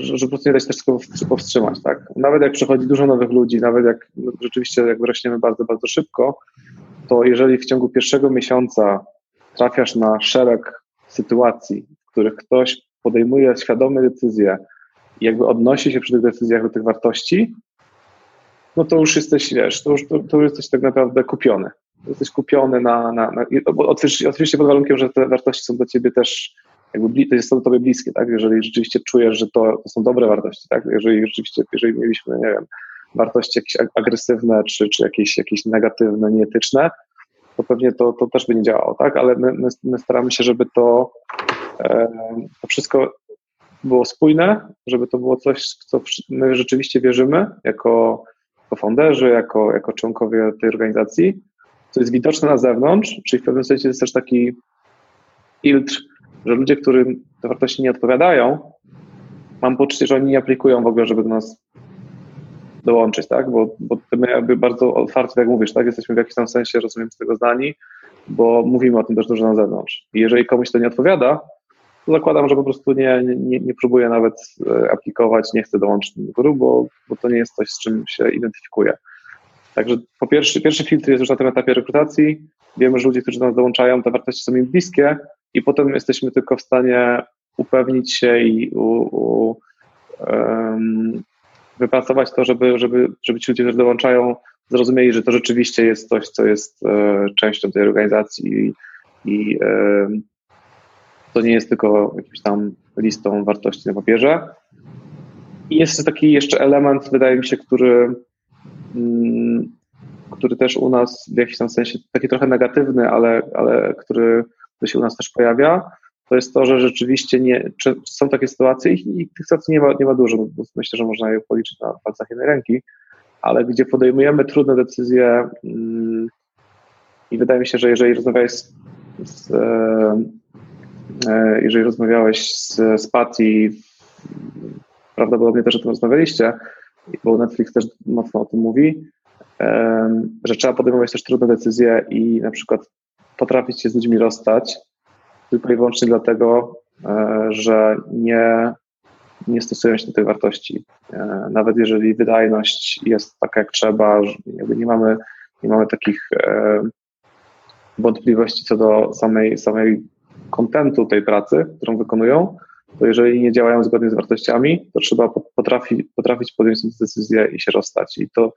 że, po prostu nie da się też tego powstrzymać, tak? Nawet jak przychodzi dużo nowych ludzi, nawet jak rzeczywiście jak rośniemy bardzo, bardzo szybko, to jeżeli w ciągu pierwszego miesiąca trafiasz na szereg sytuacji, w których ktoś podejmuje świadome decyzje i jakby odnosi się przy tych decyzjach do tych wartości, no to już jesteś, wiesz, to już, to, to jesteś tak naprawdę kupiony. Jesteś kupiony na, na, na oczywiście, oczywiście pod warunkiem, że te wartości są dla ciebie też jakby to jest to tobie bliskie, tak? Jeżeli rzeczywiście czujesz, że to, to są dobre wartości, tak? Jeżeli rzeczywiście, jeżeli mieliśmy, nie wiem, wartości jakieś agresywne, czy, czy jakieś, jakieś negatywne, nieetyczne, to pewnie to, to też by nie działało, tak? Ale my, my, my staramy się, żeby to, e, to wszystko było spójne, żeby to było coś, co my rzeczywiście wierzymy jako, jako founderzy, jako, jako członkowie tej organizacji, co jest widoczne na zewnątrz, czyli w pewnym sensie jest też taki filtr że ludzie, którym te wartości nie odpowiadają, mam poczucie, że oni nie aplikują w ogóle, żeby do nas dołączyć, tak? Bo, bo my jakby bardzo otwarcie, tak jak mówisz, tak? Jesteśmy w jakimś tam sensie, rozumiem, z tego zdani, bo mówimy o tym też dużo na zewnątrz. I jeżeli komuś to nie odpowiada, to zakładam, że po prostu nie, nie, nie próbuje nawet e, aplikować, nie chce dołączyć do góry, bo, bo to nie jest coś, z czym się identyfikuje. Także po pierwszy, pierwszy filtr jest już na tym etapie rekrutacji. Wiemy, że ludzie, którzy do nas dołączają, te wartości są im bliskie, i potem jesteśmy tylko w stanie upewnić się i u, u, um, wypracować to, żeby, żeby, żeby ci ludzie, którzy dołączają, zrozumieli, że to rzeczywiście jest coś, co jest e, częścią tej organizacji i, e, to nie jest tylko jakimś tam listą wartości na papierze. I jest taki jeszcze element, wydaje mi się, który, mm, który też u nas w jakimś tam sensie taki trochę negatywny, ale, ale który, który się u nas też pojawia, to jest to, że rzeczywiście nie, są takie sytuacje i tych sytuacji nie ma, nie ma dużo, myślę, że można je policzyć na palcach jednej ręki, ale gdzie podejmujemy trudne decyzje mm, i wydaje mi się, że jeżeli rozmawiałeś z, z e, jeżeli rozmawiałeś z, z Patty, prawdopodobnie też o tym rozmawialiście, bo Netflix też mocno o tym mówi, że trzeba podejmować też trudne decyzje i na przykład potrafić się z ludźmi rozstać, tylko i wyłącznie dlatego, że nie, nie stosują się do tych wartości. Nawet jeżeli wydajność jest taka jak trzeba, nie mamy, nie mamy takich wątpliwości co do samej, samej kontentu tej pracy, którą wykonują, to jeżeli nie działają zgodnie z wartościami, to trzeba potrafi, potrafić podjąć decyzję i się rozstać. I to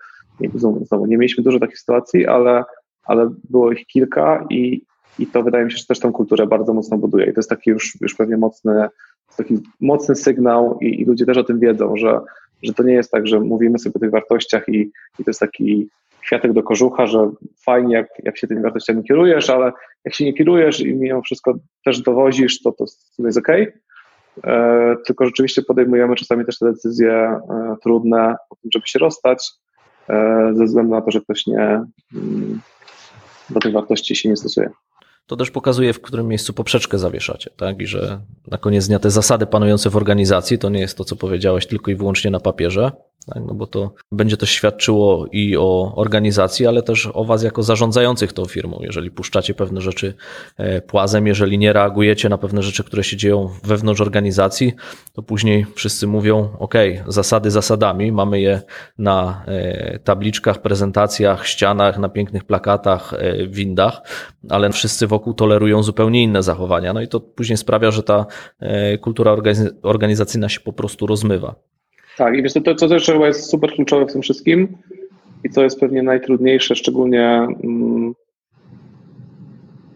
znowu, nie mieliśmy dużo takich sytuacji, ale, ale było ich kilka i, i to wydaje mi się, że też tą kulturę bardzo mocno buduje. I to jest taki już, już pewnie mocny, taki mocny sygnał i, i ludzie też o tym wiedzą, że, że to nie jest tak, że mówimy sobie o tych wartościach i, i to jest taki kwiatek do kożucha, że fajnie, jak, jak się tymi wartościami kierujesz, ale jak się nie kierujesz i mimo wszystko też dowozisz, to to jest ok. E, tylko rzeczywiście podejmujemy czasami też te decyzje e, trudne, żeby się rozstać, e, ze względu na to, że ktoś nie mm, do tych wartości się nie stosuje to też pokazuje, w którym miejscu poprzeczkę zawieszacie, tak? I że na koniec dnia te zasady panujące w organizacji to nie jest to, co powiedziałeś, tylko i wyłącznie na papierze, tak? no bo to będzie też świadczyło i o organizacji, ale też o Was jako zarządzających tą firmą. Jeżeli puszczacie pewne rzeczy e, płazem, jeżeli nie reagujecie na pewne rzeczy, które się dzieją wewnątrz organizacji, to później wszyscy mówią: OK, zasady zasadami, mamy je na e, tabliczkach, prezentacjach, ścianach, na pięknych plakatach, e, windach, ale wszyscy wokół tolerują zupełnie inne zachowania. No i to później sprawia, że ta kultura organizacyjna się po prostu rozmywa. Tak, i wiesz, to, to co też chyba jest super kluczowe w tym wszystkim i co jest pewnie najtrudniejsze, szczególnie mm,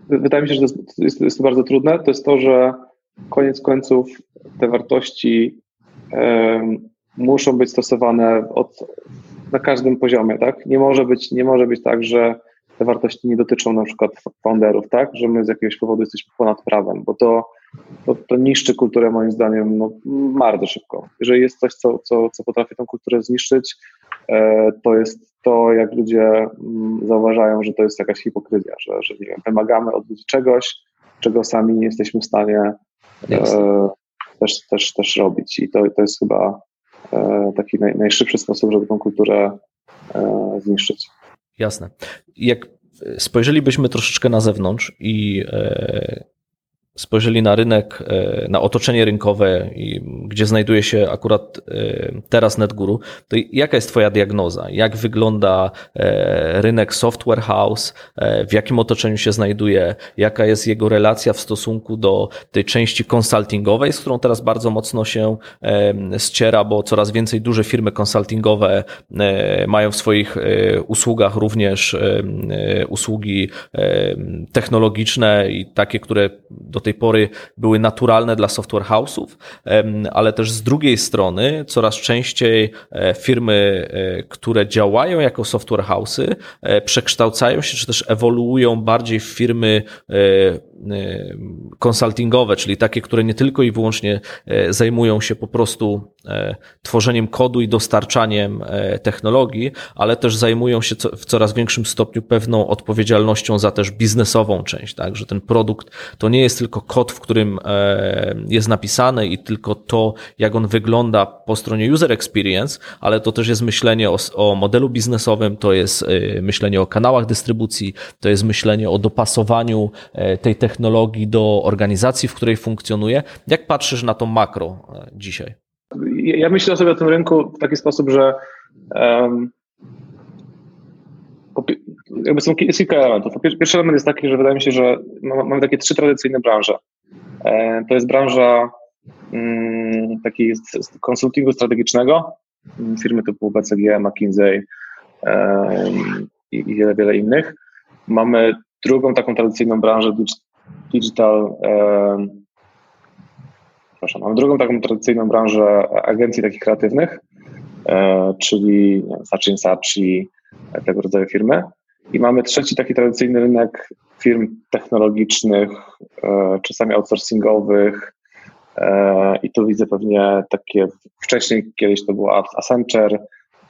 wydaje mi się, że to jest, jest, jest, to bardzo trudne, to jest to, że koniec końców te wartości muszą być stosowane od, na każdym poziomie, tak? Nie może być, nie może być tak, że te wartości nie dotyczą na przykład founderów, tak? Że my z jakiegoś powodu jesteśmy ponad prawem, bo to to, to niszczy kulturę moim zdaniem no, bardzo szybko. Jeżeli jest coś, co, co, co potrafi tę kulturę zniszczyć, e, to jest to, jak ludzie mm, zauważają, że to jest jakaś hipokryzja, że, że nie wiem, wymagamy od ludzi czegoś, czego sami nie jesteśmy w stanie e, też, też, też robić. I to, to jest chyba e, taki naj, najszybszy sposób, żeby tę kulturę e, zniszczyć. Jasne. Jak spojrzelibyśmy troszeczkę na zewnątrz i e, spojrzeli na rynek, e, na otoczenie rynkowe, gdzie znajduje się akurat e, teraz NetGuru, to jaka jest Twoja diagnoza? Jak wygląda e, rynek software house? W jakim otoczeniu się znajduje? Jaka jest jego relacja w stosunku do tej części konsultingowej, z którą teraz bardzo mocno się ściera, bo coraz więcej duże firmy konsultingowe mają w swoich usługach również usługi technologiczne i takie, które do tej pory były naturalne dla software house'ów, ale też z drugiej strony coraz częściej e, firmy, e, które działają jako software house'y, e, przekształcają się czy też ewoluują bardziej w firmy konsultingowe, czyli takie, które nie tylko i wyłącznie zajmują się po prostu tworzeniem kodu i dostarczaniem technologii, ale też zajmują się w coraz większym stopniu pewną odpowiedzialnością za też biznesową część, tak, że ten produkt to nie jest tylko kod, w którym e, jest napisany i tylko to, jak on wygląda po stronie user experience, ale to też jest myślenie o, o modelu biznesowym, to jest e, myślenie o kanałach dystrybucji, to jest myślenie o dopasowaniu e, tej technologii do organizacji, w której funkcjonuje. Jak patrzysz na to makro dzisiaj? Ja myślę sobie o tym rynku w taki sposób, że um, jakby są kilka elementów. Pierwszy element jest taki, że wydaje mi się, że mamy takie trzy tradycyjne branże. E, to jest branża mm, takiej konsultingu strategicznego, mm, firmy typu BCG, McKinsey i wiele, wiele innych. Mamy drugą taką tradycyjną branżę digital przepraszam. Mamy drugą taką tradycyjną branżę agencji takich kreatywnych, e, czyli Saatchi Saatchi, tego rodzaju firmy. I mamy trzeci taki tradycyjny rynek firm technologicznych, e, czasami outsourcingowych. E, I tu widzę pewnie takie, wcześniej kiedyś to było Accenture,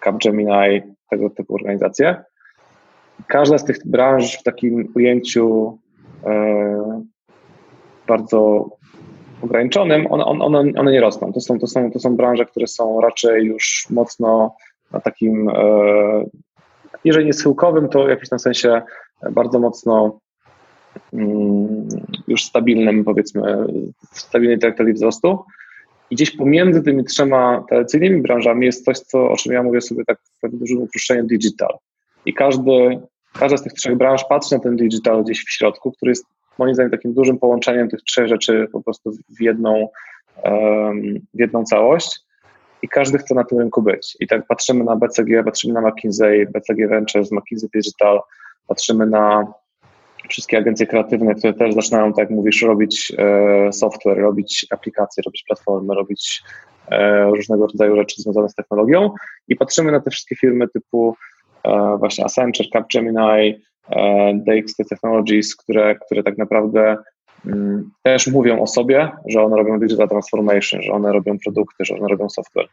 Capgemini, tego typu organizacje. Każda z tych branż w takim ujęciu e, bardzo ograniczonym, one, one, one nie rosną. To są, to, są, to są branże, które są raczej już mocno na takim jeżeli nie schyłkowym, to w jakimś tam sensie bardzo mocno mm, już stabilnym, powiedzmy, stabilnej trajektorii wzrostu. I gdzieś pomiędzy tymi trzema tradycyjnymi branżami jest coś, co, o czym ja mówię sobie tak w pewnym dużym uproszczeniu digital. I każdy, każda z tych trzech branż patrzy na ten digital gdzieś w środku, który jest moim zdaniem takim dużym połączeniem tych trzech rzeczy po prostu w jedną, w jedną całość i każdy chce na tym rynku być. I tak patrzymy na BCG, patrzymy na McKinsey, BCG Ventures, McKinsey Digital, patrzymy na wszystkie agencje kreatywne, które też zaczynają, tak jak mówisz, robić e, software, robić aplikacje, robić platformy, robić e, różnego rodzaju rzeczy związane z technologią i patrzymy na te wszystkie firmy typu e, właśnie Accenture, Capgemini, DXT Technologies, które, które tak naprawdę Mm, też mówią o sobie, że one robią digital transformation, że one robią produkty, że one robią software.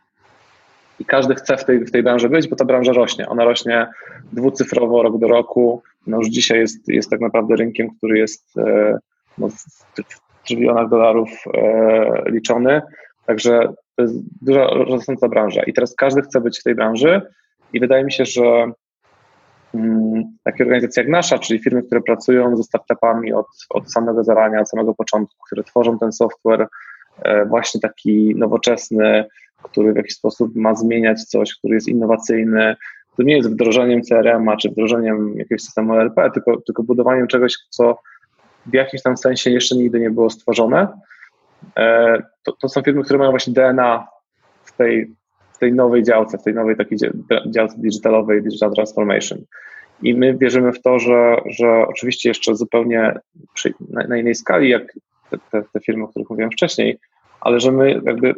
I każdy chce w tej, w tej branży być, bo ta branża rośnie. Ona rośnie dwucyfrowo rok do roku. No już dzisiaj jest, jest tak naprawdę rynkiem, który jest e, no, w trylionach dolarów e, liczony. Także to jest duża rosnąca branża. I teraz każdy chce być w tej branży i wydaje mi się, że takie organizacje jak nasza, czyli firmy, które pracują ze startupami od, od samego zarania, od samego początku, które tworzą ten software e, właśnie taki nowoczesny, który w jakiś sposób ma zmieniać coś, który jest innowacyjny. To nie jest wdrożeniem CRM-a czy wdrożeniem jakiegoś systemu LP, tylko, tylko budowaniem czegoś, co w jakimś tam sensie jeszcze nigdy nie było stworzone. E, to, to są firmy, które mają właśnie DNA w tej, w tej nowej działce, w tej nowej takiej działce digitalowej, digital transformation. I my wierzymy w to, że, że oczywiście jeszcze zupełnie przy, na, na, innej skali, jak te, te, te, firmy, o których mówiłem wcześniej, ale że my jakby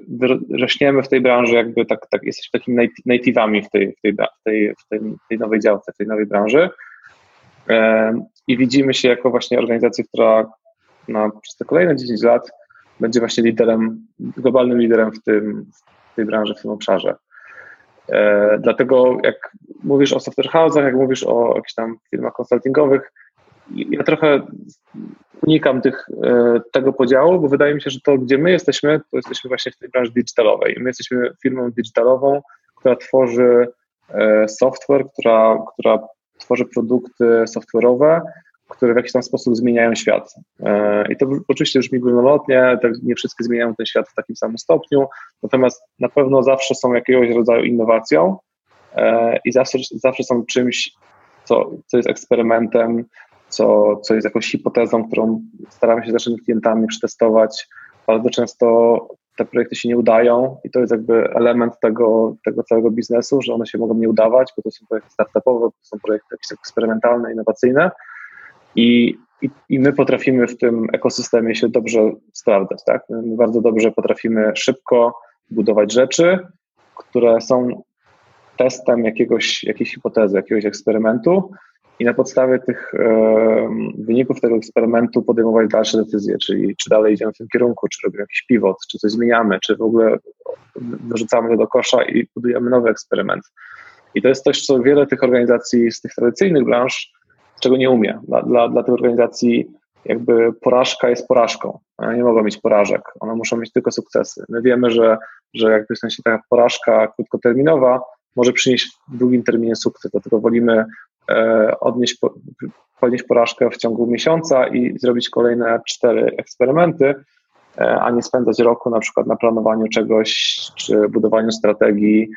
rośniemy w tej branży, jakby tak, tak jesteśmy takimi native'ami w tej, w, tej, w, tej, w tej, tej nowej działce, w tej nowej branży. I widzimy się jako właśnie organizacja, która na, przez te kolejne 10 lat będzie właśnie liderem, globalnym liderem w, tym, tej branży, w tym obszarze. E, dlatego jak mówisz o software house'ach, jak mówisz o jakichś tam firmach konsultingowych, ja trochę unikam tych, e, tego podziału, bo wydaje mi się, że to, gdzie my jesteśmy, to jesteśmy właśnie w tej branży digitalowej. My jesteśmy firmą digitalową, która tworzy e, software, która, która tworzy produkty software'owe, które w jakiś tam sposób zmieniają świat. E, I to oczywiście brzmi górnolotnie, tak nie wszystkie zmieniają ten świat w takim samym stopniu, natomiast na pewno zawsze są jakiegoś rodzaju innowacją e, i zawsze, zawsze są czymś, co, co jest eksperymentem, co, co jest jakąś hipotezą, którą staramy się z naszymi klientami przetestować. Bardzo często te projekty się nie udają i to jest jakby element tego, tego całego biznesu, że one się mogą nie udawać, bo to są projekty startupowe, to są projekty jakieś eksperymentalne, innowacyjne, i, i, I, my potrafimy w tym ekosystemie się dobrze sprawdzać, tak? My bardzo dobrze potrafimy szybko budować rzeczy, które są testem jakiegoś, jakiejś hipotezy, jakiegoś eksperymentu i na podstawie tych e, wyników tego eksperymentu podejmować dalsze decyzje, czyli czy dalej idziemy w tym kierunku, czy robimy jakiś pivot, czy coś zmieniamy, czy w ogóle wyrzucamy to do kosza i budujemy nowy eksperyment. I to jest coś, co wiele tych organizacji z tych tradycyjnych branż czego nie umie. Dla, dla, dla tej organizacji jakby porażka jest porażką. One nie mogą mieć porażek, one muszą mieć tylko sukcesy. My wiemy, że, że jakby w sensie taka porażka krótkoterminowa może przynieść w długim terminie sukces, dlatego wolimy e, odnieść, po, podnieść porażkę w ciągu miesiąca i zrobić kolejne cztery eksperymenty, e, a nie spędzać roku na przykład na planowaniu czegoś, czy budowaniu strategii,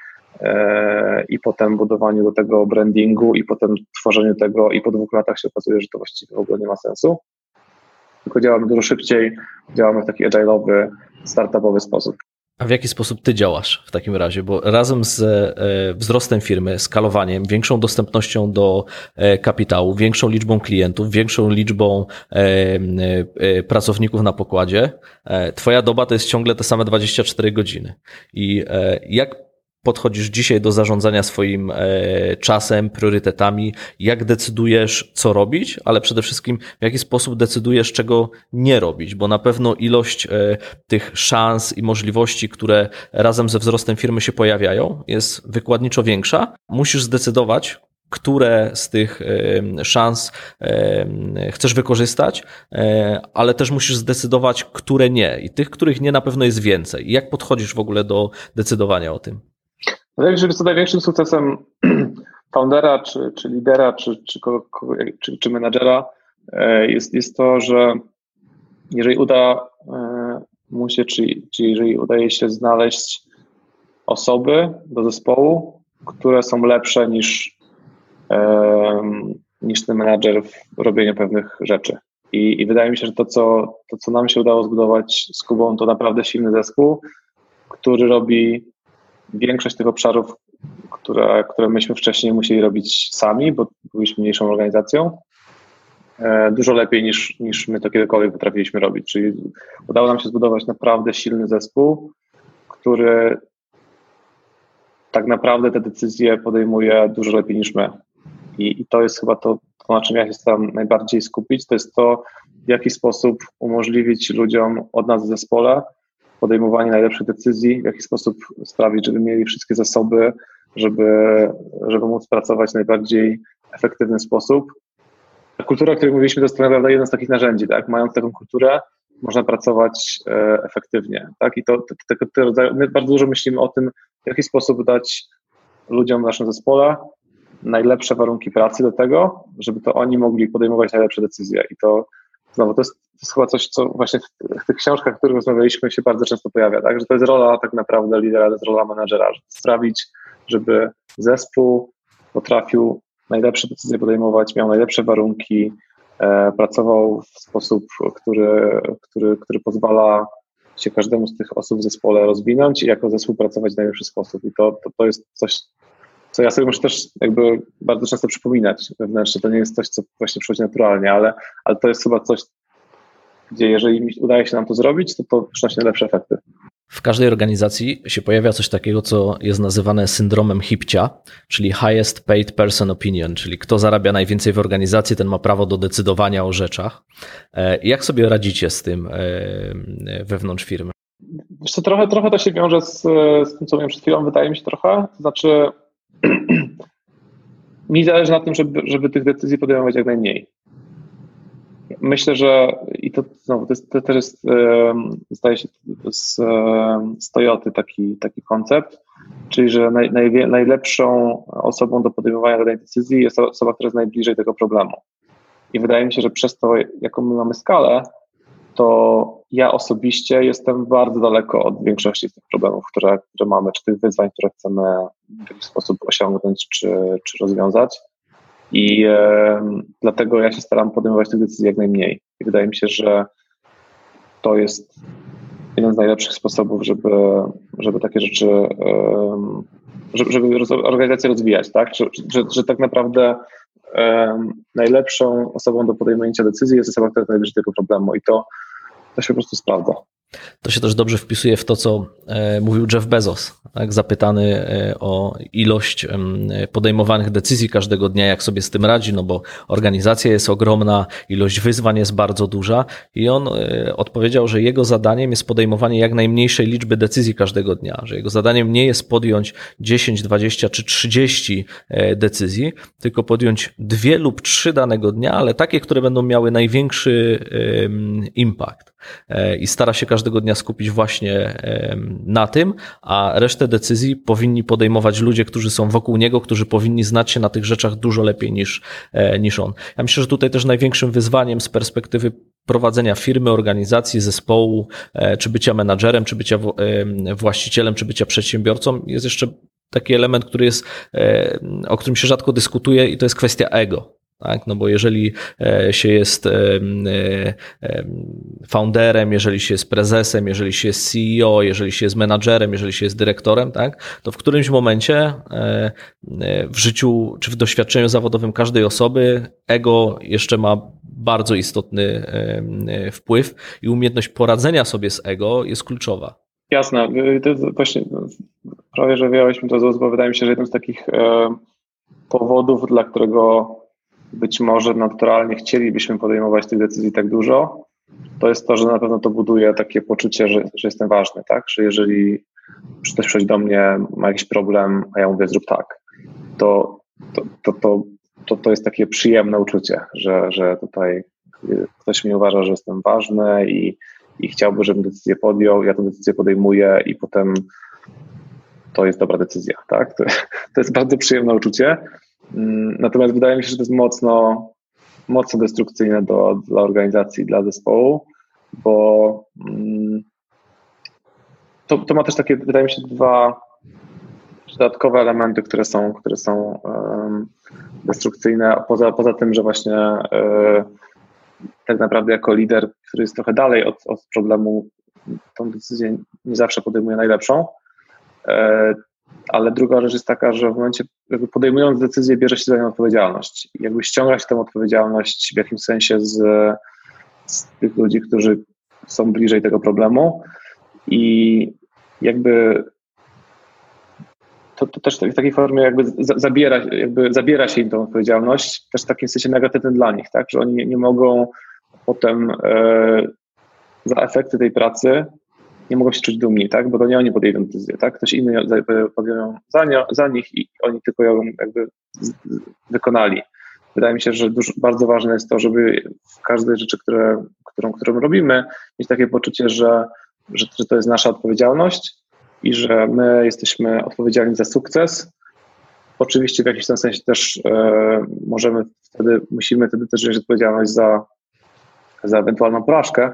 i potem budowaniu do tego brandingu i potem tworzeniu tego i po dwóch latach się okazuje, że to właściwie w ogóle nie ma sensu. Tylko działamy dużo szybciej, działamy w taki agile'owy, startupowy sposób. A w jaki sposób ty działasz w takim razie? Bo razem z e, wzrostem firmy, skalowaniem, większą dostępnością do e, kapitału, większą liczbą klientów, większą liczbą e, pracowników na pokładzie, twoja doba to jest ciągle te same 24 godziny. I jak podchodzisz dzisiaj do zarządzania swoim e, czasem, priorytetami, jak decydujesz, co robić, ale przede wszystkim w jaki sposób decydujesz, czego nie robić, bo na pewno ilość e, tych szans i możliwości, które razem ze wzrostem firmy się pojawiają, jest wykładniczo większa. Musisz zdecydować, które z tych szans chcesz wykorzystać, e, ale też musisz zdecydować, które nie. I tych, których nie, na pewno jest więcej. Jak podchodzisz w ogóle do decydowania o tym? Wydaje mi się, że największym sukcesem [CLEARS THROAT] foundera, czy, czy lidera, czy, czy, czy, czy menadżera e, jest, jest to, że jeżeli uda e, mu się, czy, czy jeżeli udaje się znaleźć osoby do zespołu, które są lepsze niż, niż ten menadżer w robieniu pewnych rzeczy. I, I, wydaje mi się, że to co, to, co nam się udało zbudować z Kubą, to naprawdę silny zespół, który robi większość tych obszarów, które, które myśmy wcześniej musieli robić sami, bo byliśmy mniejszą organizacją, e, dużo lepiej niż, niż my to kiedykolwiek potrafiliśmy robić. Czyli udało nam się zbudować naprawdę silny zespół, który tak naprawdę te decyzje podejmuje dużo lepiej niż my. I, i to jest chyba to, to, na czym ja się staram najbardziej skupić, to jest to, w jaki sposób umożliwić ludziom od nas w zespole podejmowanie najlepszych decyzji, w jaki sposób sprawić, żeby mieli wszystkie zasoby, żeby, żeby móc pracować w najbardziej efektywny sposób. Ta kultura, o której mówiliśmy, to jest tak naprawdę jedno z takich narzędzi, tak? Mając taką kulturę, można pracować e, efektywnie, tak? I to, my bardzo dużo myślimy o tym, w jaki sposób dać ludziom w naszym zespole najlepsze warunki pracy do tego, żeby to oni mogli podejmować najlepsze decyzje. I to znowu to jest, to jest chyba coś, co właśnie w, w tych książkach, o których rozmawialiśmy, się bardzo często pojawia, tak? Że to jest rola tak naprawdę lidera, to jest rola menadżera, żeby sprawić, żeby zespół potrafił najlepsze decyzje podejmować, miał najlepsze warunki, e, pracował w sposób, który, który, który pozwala się każdemu z tych osób w zespole rozwinąć i jako zespół pracować w najlepszy sposób. I to, to, to jest coś, co ja sobie muszę też jakby bardzo często przypominać wewnętrznie. To nie jest coś, co właśnie przychodzi naturalnie, ale, ale to jest chyba coś, gdzie jeżeli udaje się nam to zrobić, to to przynosi najlepsze efekty. W każdej organizacji się pojawia coś takiego, co jest nazywane syndromem HIPCIA, czyli Highest Paid Person Opinion, czyli kto zarabia najwięcej w organizacji, ten ma prawo do decydowania o rzeczach. E, jak sobie radzicie z tym e, wewnątrz firmy? Wiesz co, trochę, trochę to się wiąże z, z tym, co mówiłem przed chwilą, wydaje mi się trochę. To znaczy, [CLEARS THROAT] mi zależy na tym, żeby, żeby tych decyzji podejmować jak najmniej. Myślę, że i to znowu, to, jest, to też jest, zdaje się, z, z Toyoty taki, taki koncept, czyli że naj, naj, najlepszą osobą do podejmowania danej decyzji jest osoba, która jest najbliżej tego problemu. I wydaje mi się, że przez to, jaką my mamy skalę, to ja osobiście jestem bardzo daleko od większości z tych problemów, które, które mamy, czy tych wyzwań, które chcemy w jakiś sposób osiągnąć czy, czy rozwiązać. I e, dlatego ja się staram podejmować tych decyzji jak najmniej. I wydaje mi się, że to jest jeden z najlepszych sposobów, żeby, żeby takie rzeczy, e, żeby, organizację rozwijać, tak? Że, że, że tak naprawdę e, najlepszą osobą do podejmowania decyzji jest osoba, która jest najbliżej tego problemu i to, to się po prostu sprawdza. To się też dobrze wpisuje w to, co e, mówił Jeff Bezos, tak? zapytany e, o ilość podejmowanych decyzji każdego dnia, jak sobie z tym radzi, no bo organizacja jest ogromna, ilość wyzwań jest bardzo duża i on e, odpowiedział, że jego zadaniem jest podejmowanie jak najmniejszej liczby decyzji każdego dnia, że jego zadaniem nie jest podjąć 10, 20 czy 30 decyzji, tylko podjąć dwie lub trzy danego dnia, ale takie, które będą miały największy impact i stara się każdego dnia skupić właśnie na tym, a resztę decyzji powinni podejmować ludzie, którzy są wokół niego, którzy powinni znać się na tych rzeczach dużo lepiej niż, e, niż on. Ja myślę, że tutaj też największym wyzwaniem z perspektywy prowadzenia firmy, organizacji, zespołu, e, czy bycia menadżerem, czy bycia właścicielem, czy bycia przedsiębiorcą jest jeszcze taki element, który jest, e, o którym się rzadko dyskutuje i to jest kwestia ego. Tak? No bo jeżeli e, się jest e, e, founderem, jeżeli się jest prezesem, jeżeli się jest CEO, jeżeli się jest menadżerem, jeżeli się jest dyrektorem, tak? to w którymś momencie w życiu czy w doświadczeniu zawodowym każdej osoby ego jeszcze ma bardzo istotny wpływ i umiejętność poradzenia sobie z ego jest kluczowa. Jasne. To właśnie prawie, że wyjąłeś to z bo wydaje mi się, że jednym z takich powodów, dla którego być może naturalnie chcielibyśmy podejmować tych decyzji tak dużo, to jest to, że na pewno to buduje takie poczucie, że, że jestem ważny, tak? Że jeżeli ktoś przychodzi do mnie, ma jakiś problem, a ja mówię zrób tak, to, to, to, to, to, to jest takie przyjemne uczucie, że, że tutaj ktoś mi uważa, że jestem ważny i, i chciałby, żebym decyzję podjął, ja tę decyzję podejmuję i potem to jest dobra decyzja, tak? To, to jest bardzo przyjemne uczucie. Mm, natomiast wydaje mi się, że to jest mocno, mocno destrukcyjne do, dla organizacji, dla zespołu, bo mm, to, to ma też takie, wydaje mi się, dwa dodatkowe elementy, które są, które są destrukcyjne, poza, poza tym, że właśnie um, tak naprawdę jako lider, który jest trochę dalej od, od problemu, tą decyzję nie zawsze podejmuje najlepszą, e, ale druga rzecz jest taka, że w momencie jakby podejmując decyzję bierze się za nią odpowiedzialność. Jakby ściąga się tę odpowiedzialność w jakimś sensie z, z tych ludzi, którzy są bliżej tego problemu i jakby to, to też w takiej formie jakby zabiera, jakby zabiera się im tą odpowiedzialność, też w takim sensie negatywnym dla nich, tak, że oni nie, nie mogą potem e, za efekty tej pracy nie mogą się czuć dumni, tak? Bo to nie oni podejdą decyzję, tak? Ktoś inny podjął za, za nich i oni tylko ją jakby wykonali. Wydaje mi się, że dużo, bardzo ważne jest to, żeby w każdej rzeczy, które, którą, którą robimy, mieć takie poczucie, że, że, że to jest nasza odpowiedzialność i że my jesteśmy odpowiedzialni za sukces. Oczywiście w jakimś tam sensie też e, możemy wtedy, musimy wtedy też wziąć odpowiedzialność za, za ewentualną porażkę,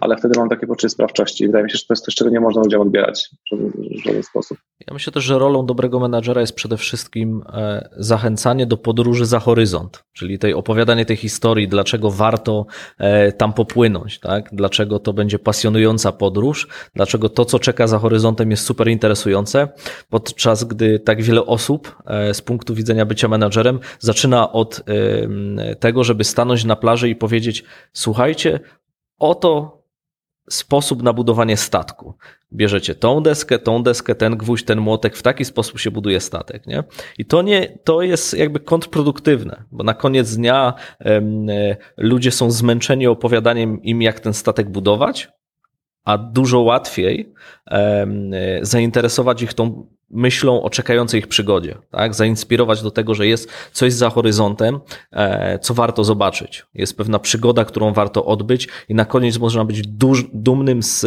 ale wtedy mam takie poczucie sprawczości. Wydaje mi się, że to jest coś, czego nie można ludziom odbierać w żaden sposób. Ja myślę też, że rolą dobrego menadżera jest przede wszystkim e, zachęcanie do podróży za horyzont, czyli tej opowiadanie tej historii, dlaczego warto e, tam popłynąć, tak? dlaczego to będzie pasjonująca podróż, dlaczego to, co czeka za horyzontem jest super interesujące, podczas gdy tak wiele osób e, z punktu widzenia bycia menadżerem zaczyna od tego, żeby stanąć na plaży i powiedzieć: Słuchajcie, oto sposób na budowanie statku. Bierzecie tą deskę, tą deskę, ten gwóźdź, ten młotek, w taki sposób się buduje statek, nie? I to nie, to jest jakby kontrproduktywne, bo na koniec dnia e, ludzie są zmęczeni opowiadaniem im, jak ten statek budować, a dużo łatwiej e, zainteresować ich tą myślą o czekającej ich przygodzie, tak? Zainspirować do tego, że jest coś za horyzontem, e, co warto zobaczyć. Jest pewna przygoda, którą warto odbyć i na koniec można być duż, dumnym z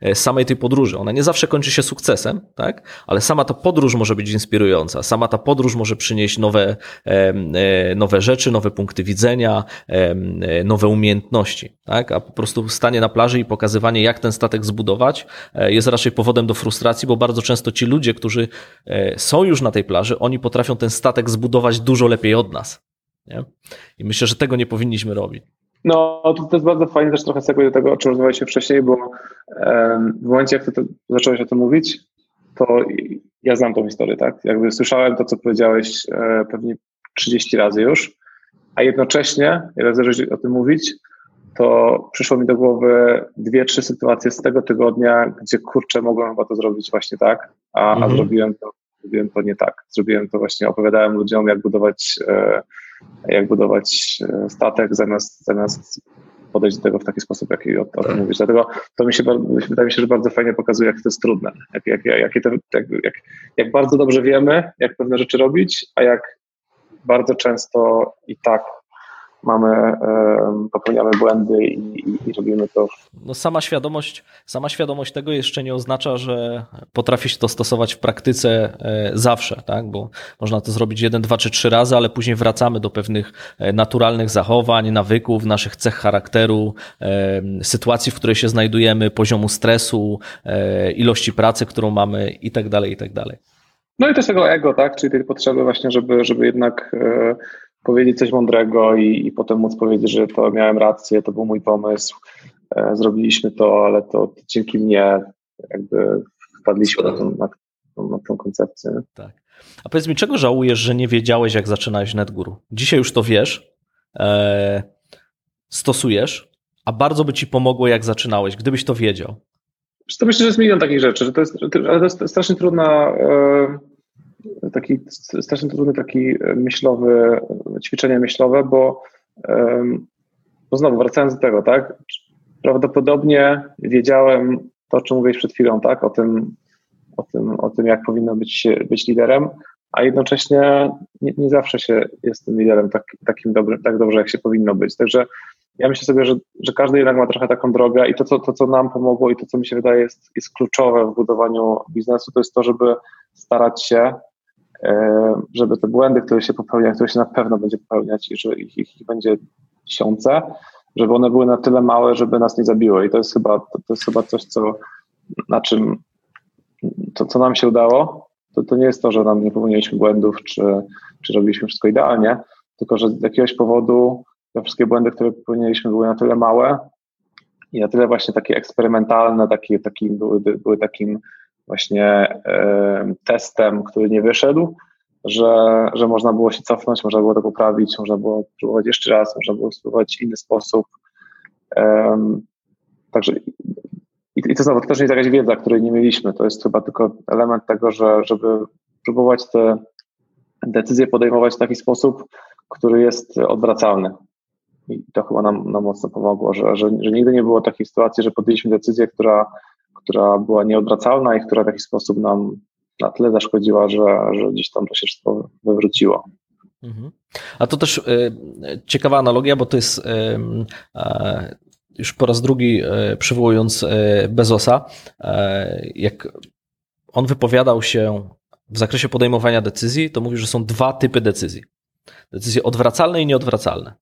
e, samej tej podróży. Ona nie zawsze kończy się sukcesem, tak? Ale sama ta podróż może być inspirująca. Sama ta podróż może przynieść nowe, e, nowe rzeczy, nowe punkty widzenia, nowe umiejętności, tak? A po prostu stanie na plaży i pokazywanie, jak ten statek zbudować, jest raczej powodem do frustracji, bo bardzo często ci ludzie, którzy którzy e, są już na tej plaży, oni potrafią ten statek zbudować dużo lepiej od nas. Nie? I myślę, że tego nie powinniśmy robić. No, to, to jest bardzo fajnie też trochę segue do tego, o czym rozmawialiśmy wcześniej, bo w momencie, jak ty to, zacząłeś o tym mówić, to ja znam tą historię, tak? Jakby słyszałem to, co powiedziałeś e, pewnie 30 razy już, a jednocześnie, jak zacząłeś o tym mówić, to przyszło mi do głowy dwie, trzy sytuacje z tego tygodnia, gdzie kurczę, mogłem chyba to zrobić właśnie tak, a, mhm. a zrobiłem, to, zrobiłem to nie tak. Zrobiłem to właśnie, opowiadałem ludziom, jak budować, e, jak budować e, statek, zamiast, zamiast podejść do tego w taki sposób, jaki o, o tym tak. mówisz. Dlatego to mi się, wydaje mi się, że bardzo fajnie pokazuje, jak to jest trudne. Jak, jak, jak, jak, jak, jak bardzo dobrze wiemy, jak pewne rzeczy robić, a jak bardzo często i tak mamy, popełniamy błędy i, i, i, robimy to. No sama świadomość, sama świadomość tego jeszcze nie oznacza, że potrafi się to stosować w praktyce e, zawsze, tak? bo można to zrobić jeden, dwa czy trzy razy, ale później wracamy do pewnych e, naturalnych zachowań, nawyków, naszych cech charakteru, sytuacji, w której się znajdujemy, poziomu stresu, e, ilości pracy, którą mamy i tak dalej, i tak dalej. No i też tego ego, tak? Czyli tej potrzeby właśnie, żeby, żeby jednak powiedzieć coś mądrego i, i potem móc powiedzieć, że to miałem rację, to był mój pomysł, e, zrobiliśmy to, ale to, to dzięki mnie jakby wpadliśmy na tą, na, na tą koncepcję. Tak. A powiedz mi, czego żałujesz, że nie wiedziałeś, jak zaczynałeś NetGuru? Dzisiaj już to wiesz, e, stosujesz, a bardzo by ci pomogło, jak zaczynałeś, gdybyś to wiedział. To myślę, że jest milion takich rzeczy, że to jest, ale to jest strasznie trudna, e, taki strasznie trudny taki myślowy, ćwiczenie myślowe, bo, e, bo znowu wracając do tego, tak, prawdopodobnie wiedziałem to, o czym mówiłeś przed chwilą, tak, o tym, o tym, o tym jak powinno być, być liderem, a jednocześnie nie, nie zawsze się jest tym liderem tak, takim dobrym, tak dobrze, jak się powinno być. Także ja myślę sobie, że, że każdy jednak ma trochę taką drogę i to co, to, co nam pomogło i to, co mi się wydaje jest, jest kluczowe w budowaniu biznesu, to jest to, żeby starać się, e, żeby te błędy, które się popełnia, które się na pewno będzie popełniać i że ich, ich będzie tysiące, żeby one były na tyle małe, żeby nas nie zabiły. I to jest chyba, to, to jest chyba coś, co, na czym, to, co nam się udało, to, to nie jest to, że nam nie popełniliśmy błędów, czy, czy robiliśmy wszystko idealnie, tylko że z jakiegoś powodu te wszystkie błędy, które popełniliśmy, były na tyle małe i na tyle właśnie takie eksperymentalne, takie, taki, były, były takim właśnie testem, który nie wyszedł, że, że można było się cofnąć, można było to poprawić, można było próbować jeszcze raz, można było spróbować inny sposób. Także i, i to znowu, to też nie jest jakaś wiedza, której nie mieliśmy. To jest chyba tylko element tego, że żeby próbować te decyzje podejmować w taki sposób, który jest odwracalny. I to chyba nam, nam mocno pomogło, że, że, że nigdy nie było takiej sytuacji, że podjęliśmy decyzję, która, która była nieodwracalna i która w jakiś sposób nam na tyle zaszkodziła, że, że gdzieś tam to się wszystko wywróciło. Mhm. A to też y, ciekawa analogia, bo to jest y, y, już po raz drugi przywołując Bezosa, jak on wypowiadał się w zakresie podejmowania decyzji, to mówi, że są dwa typy decyzji. Decyzje odwracalne i nieodwracalne.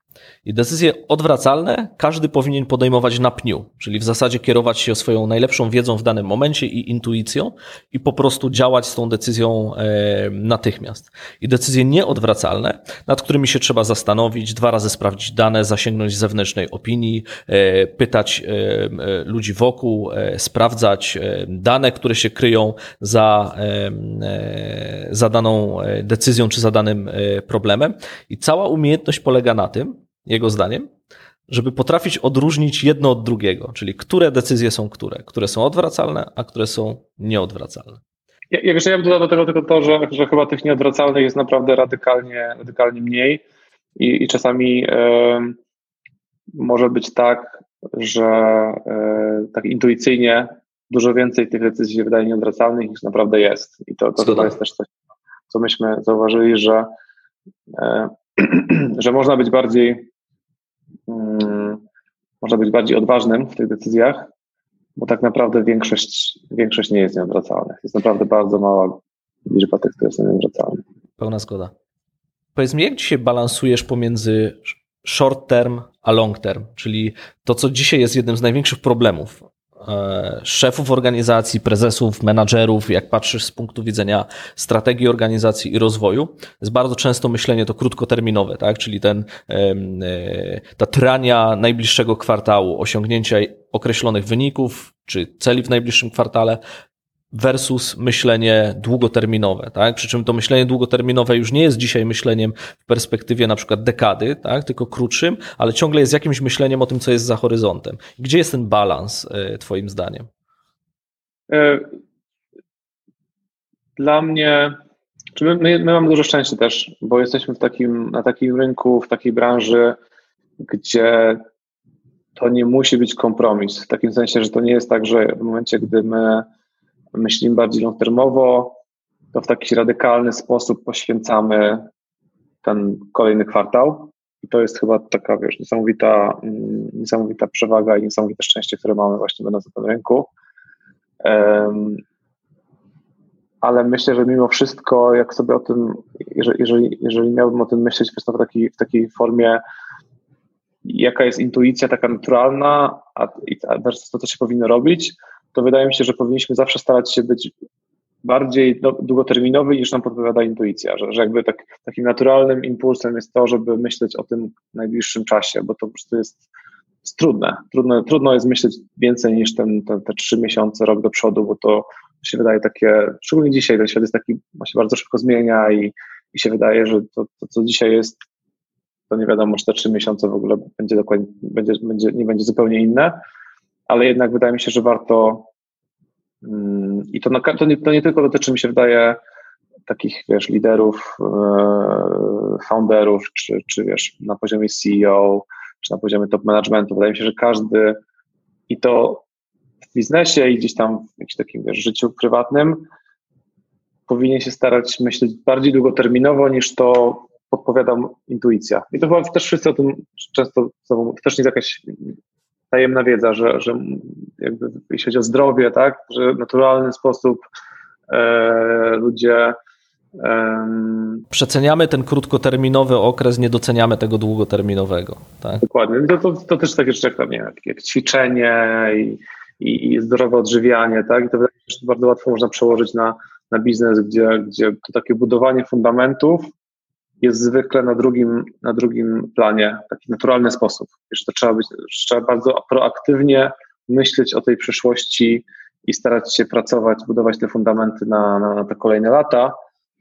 I decyzje odwracalne każdy powinien podejmować na pniu, czyli w zasadzie kierować się swoją najlepszą wiedzą w danym momencie i intuicją i po prostu działać z tą decyzją e, natychmiast. I decyzje nieodwracalne, nad którymi się trzeba zastanowić, dwa razy sprawdzić dane, zasięgnąć zewnętrznej opinii, e, pytać e, ludzi wokół, sprawdzać dane, które się kryją za, za daną decyzją czy za danym problemem. I cała umiejętność polega na tym, jego zdaniem, żeby potrafić odróżnić jedno od drugiego, czyli które decyzje są które, które są odwracalne, a które są nieodwracalne. Ja, ja, wiesz, ja bym dodał do tego tylko to, że, że chyba tych nieodwracalnych jest naprawdę radykalnie, radykalnie mniej i, i czasami może być tak, że y, tak intuicyjnie dużo więcej tych decyzji się wydaje nieodwracalnych niż naprawdę jest. I to, to, jest też coś, co myśmy zauważyli, że, y, [CLEARS THROAT] że można być bardziej Mm, można być bardziej odważnym w tych decyzjach, bo tak naprawdę większość, większość nie jest nieodwracalna. Jest naprawdę bardzo mała liczba tych, które są nieodwracalne. Pełna zgoda. Powiedz mi, jak dzisiaj balansujesz pomiędzy short term a long term, czyli to, co dzisiaj jest jednym z największych problemów szefów organizacji, prezesów, menadżerów, jak patrzysz z punktu widzenia strategii organizacji i rozwoju, jest bardzo często myślenie to krótkoterminowe, tak? czyli ten, e, ta trania najbliższego kwartału, osiągnięcia określonych wyników, czy celi w najbliższym kwartale, versus myślenie długoterminowe, tak? Przy czym to myślenie długoterminowe już nie jest dzisiaj myśleniem w perspektywie na przykład dekady, tak? Tylko krótszym, ale ciągle jest jakimś myśleniem o tym, co jest za horyzontem. Gdzie jest ten balans, e, Twoim zdaniem? E, dla mnie, czy my, my, my mamy dużo szczęścia też, bo jesteśmy w takim, na takim rynku, w takiej branży, gdzie to nie musi być kompromis. W takim sensie, że to nie jest tak, że w momencie, gdy my myślimy bardziej long-termowo, to w taki radykalny sposób poświęcamy ten kolejny kwartał. I to jest chyba taka, wiesz, niesamowita, mm, niesamowita przewaga i niesamowite szczęście, które mamy właśnie będąc na tym rynku. Um, ale myślę, że mimo wszystko, jak sobie o tym, jeżeli, jeżeli, miałbym o tym myśleć w takiej, w takiej formie, jaka jest intuicja taka naturalna, a, a to, co się powinno robić, to wydaje mi się, że powinniśmy zawsze starać się być bardziej długoterminowy niż nam podpowiada intuicja, że, że jakby tak, takim naturalnym impulsem jest to, żeby myśleć o tym w najbliższym czasie, bo to po prostu jest, jest trudne. trudne. Trudno jest myśleć więcej niż ten, ten, te trzy miesiące, rok do przodu, bo to się wydaje takie, szczególnie dzisiaj ten świat jest taki, ma się bardzo szybko zmienia i, i się wydaje, że to, to, co dzisiaj jest, to nie wiadomo, czy te trzy miesiące w ogóle będzie dokładnie, będzie, będzie, nie będzie zupełnie inne, ale jednak wydaje mi się, że warto mm, i to, na, to, nie, to nie tylko dotyczy, mi się wydaje, takich, wiesz, liderów, e, founderów, czy, czy wiesz, na poziomie CEO, czy na poziomie top managementu. Wydaje mi się, że każdy i to w biznesie i gdzieś tam w jakimś takim wiesz, życiu prywatnym powinien się starać myśleć bardziej długoterminowo niż to podpowiada intuicja. I to chyba też wszyscy o tym często, to też nie jest jakaś tajemna wiedza, że, że jakby jeśli chodzi o zdrowie, tak, że w naturalny sposób e, ludzie Przeceniamy ten krótkoterminowy okres, nie doceniamy tego długoterminowego. Tak? Dokładnie. To, to, to też takie rzeczy jak, nie, jak, jak ćwiczenie i, i, i zdrowe odżywianie, tak? I to bardzo łatwo można przełożyć na, na biznes, gdzie, gdzie to takie budowanie fundamentów jest zwykle na drugim, na drugim planie, w taki naturalny sposób. Że to trzeba być, trzeba bardzo proaktywnie myśleć o tej przyszłości i starać się pracować, budować te fundamenty na, na, na te kolejne lata,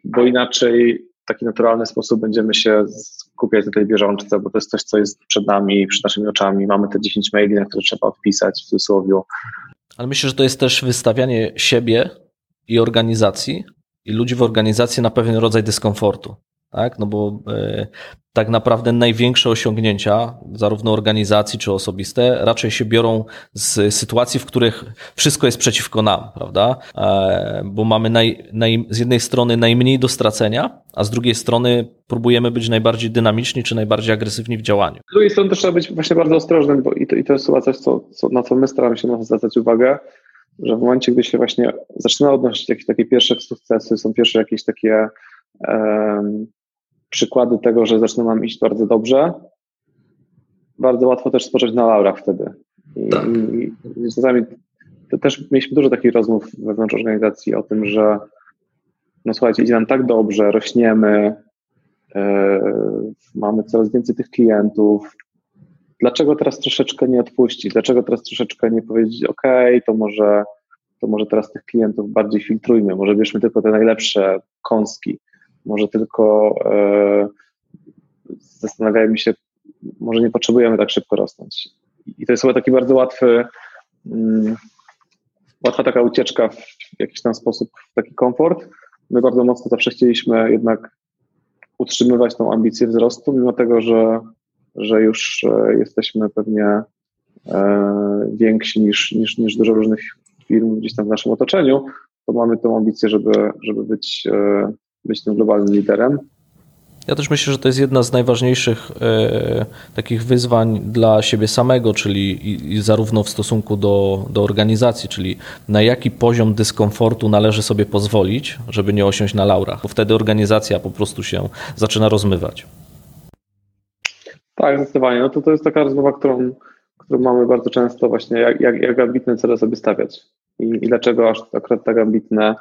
bo inaczej w taki naturalny sposób będziemy się skupiać na tej bieżączce, bo to jest coś, co jest przed nami, przed naszymi oczami. Mamy te 10 maili, na które trzeba odpisać w cudzysłowie. Ale myślę, że to jest też wystawianie siebie i organizacji i ludzi w organizacji na pewien rodzaj dyskomfortu tak? No bo y, tak naprawdę największe osiągnięcia, zarówno organizacji czy osobiste, raczej się biorą z sytuacji, w których wszystko jest przeciwko nam, prawda? E, bo mamy naj, naj, z jednej strony najmniej do stracenia, a z drugiej strony próbujemy być najbardziej dynamiczni czy najbardziej agresywni w działaniu. Z drugiej strony też trzeba być właśnie bardzo ostrożnym, bo i to, i to jest chyba coś, co, co, na co my staramy się zwracać uwagę, że w momencie, gdy się właśnie zaczyna odnosić jakieś takie pierwsze sukcesy, są pierwsze jakieś takie um, przykłady tego, że zaczyna nam iść bardzo dobrze, bardzo łatwo też spocząć na laurach wtedy. I, tak. i, i czasami to też mieliśmy dużo takich rozmów wewnątrz organizacji o tym, że no słuchajcie, idzie nam tak dobrze, rośniemy, yy, mamy coraz więcej tych klientów. Dlaczego teraz troszeczkę nie odpuścić? Dlaczego teraz troszeczkę nie powiedzieć, OK, to może, to może teraz tych klientów bardziej filtrujmy, może bierzmy tylko te najlepsze kąski. Może tylko e, zastanawiajmy się, może nie potrzebujemy tak szybko rosnąć. I to jest chyba taki bardzo łatwy, mm, łatwa taka ucieczka w jakiś tam sposób, w taki komfort. My bardzo mocno zawsze chcieliśmy jednak utrzymywać tą ambicję wzrostu, mimo tego, że, że już e, jesteśmy pewnie e, więksi niż, niż, niż dużo różnych firm gdzieś tam w naszym otoczeniu, to mamy tą ambicję, żeby, żeby być być tym globalnym liderem. Ja też myślę, że to jest jedna z najważniejszych e, takich wyzwań dla siebie samego, czyli i, i zarówno w stosunku do, do organizacji, czyli na jaki poziom dyskomfortu należy sobie pozwolić, żeby nie osiąść na laurach, bo wtedy organizacja po prostu się zaczyna rozmywać. Tak, zdecydowanie. No to, to jest taka rozmowa, którą, którą mamy bardzo często właśnie, jak, jak, jak ambitne cele sobie stawiać i, i dlaczego aż akurat tak ambitne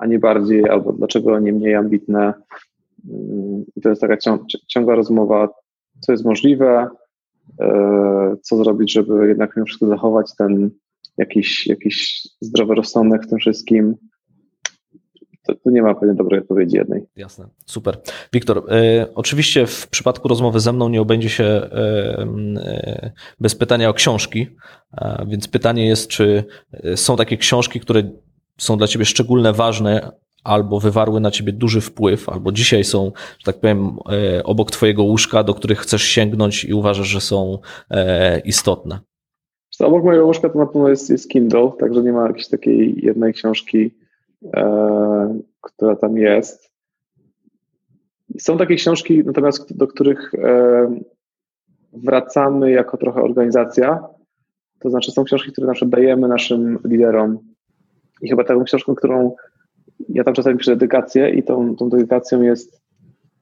a nie bardziej, albo dlaczego nie mniej ambitne. Mm, I to jest taka ciągła rozmowa, co jest możliwe, e, co zrobić, żeby jednak mimo wszystko zachować ten jakiś, jakiś zdrowy rozsądek w tym wszystkim. To, nie ma pewnie dobrej odpowiedzi jednej. Jasne, super. Wiktor, e, oczywiście w przypadku rozmowy ze mną nie obędzie się e, e, bez pytania o książki, więc pytanie jest, czy są takie książki, które są dla ciebie szczególnie ważne, albo wywarły na ciebie duży wpływ, albo dzisiaj są, że tak powiem, e, obok twojego łóżka, do których chcesz sięgnąć i uważasz, że są e, istotne? Obok mojego łóżka to na pewno jest, jest Kindle, także nie ma jakiejś takiej jednej książki, e, która tam jest. Są takie książki, natomiast do których e, wracamy jako trochę organizacja. To znaczy są książki, które na przykład dajemy naszym liderom i chyba taką książką, którą ja tam czasami piszę dedykację i tą, tą dedykacją jest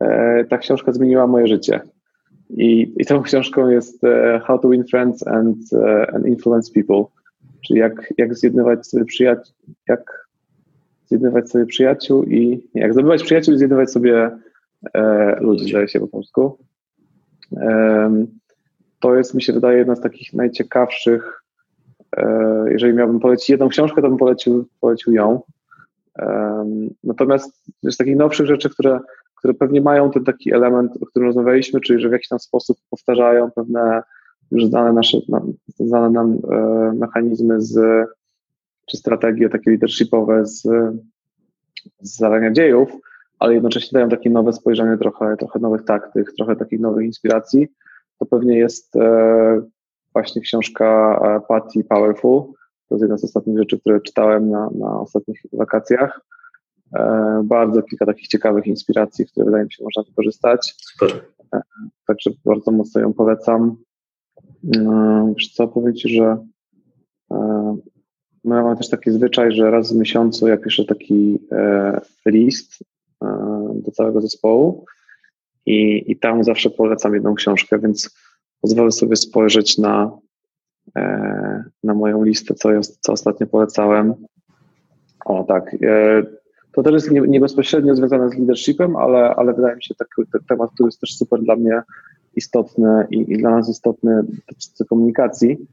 e, ta książka zmieniła moje życie. I, i tą książką jest e, How to Win Friends and, e, and Influence People, czyli jak, jak zjednywać sobie przyjaciół, jak zjednywać sobie przyjaciół i nie, jak zdobywać przyjaciół i zjednywać sobie e, ludzi, zdaje się po polsku. To jest, mi się wydaje, jedna z takich najciekawszych. E, jeżeli miałbym polecić jedną książkę, to bym polecił, polecił ją. E, natomiast z takich nowszych rzeczy, które, które pewnie mają ten taki element, o którym rozmawialiśmy, czyli że w jakiś tam sposób powtarzają pewne już znane, nasze, znane nam e, mechanizmy z, czy strategie takie leadershipowe z, z zarania dziejów, ale jednocześnie dają takie nowe spojrzenie, trochę, trochę nowych taktyk, trochę takich nowych inspiracji. To pewnie jest właśnie książka e, Patty Powerful. To jest jedna z ostatnich rzeczy, które czytałem na, na ostatnich wakacjach. Bardzo kilka takich ciekawych inspiracji, które wydaje mi się można wykorzystać. Super. Także bardzo mocno ją polecam. Wiesz co, powiedzieć, że e, no ja mam też taki zwyczaj, że raz w miesiącu ja piszę taki e, list e, do całego zespołu i, i tam zawsze polecam jedną książkę, więc pozwolę sobie spojrzeć na, na moją listę, co, jest, co ostatnio polecałem. O tak, to też jest nie, nie bezpośrednio związane z leadershipem, ale, ale wydaje mi się taki temat, który jest też super dla mnie istotny i, i dla nas istotny dotyczący komunikacji,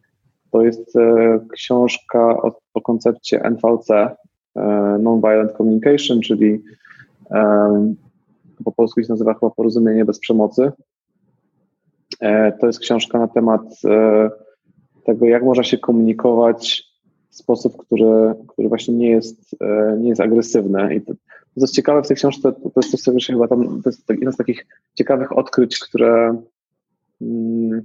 to jest e, książka o, o koncepcie NVC, e, Nonviolent Communication, czyli e, po polsku się nazywa chyba Porozumienie bez przemocy. To jest książka na temat tego, jak można się komunikować w sposób, który, który właśnie nie jest, nie jest agresywny. I to, to jest ciekawe w tej książce, to jest coś, co wiesz, chyba tam, to jest jedna z takich ciekawych odkryć, które, mm,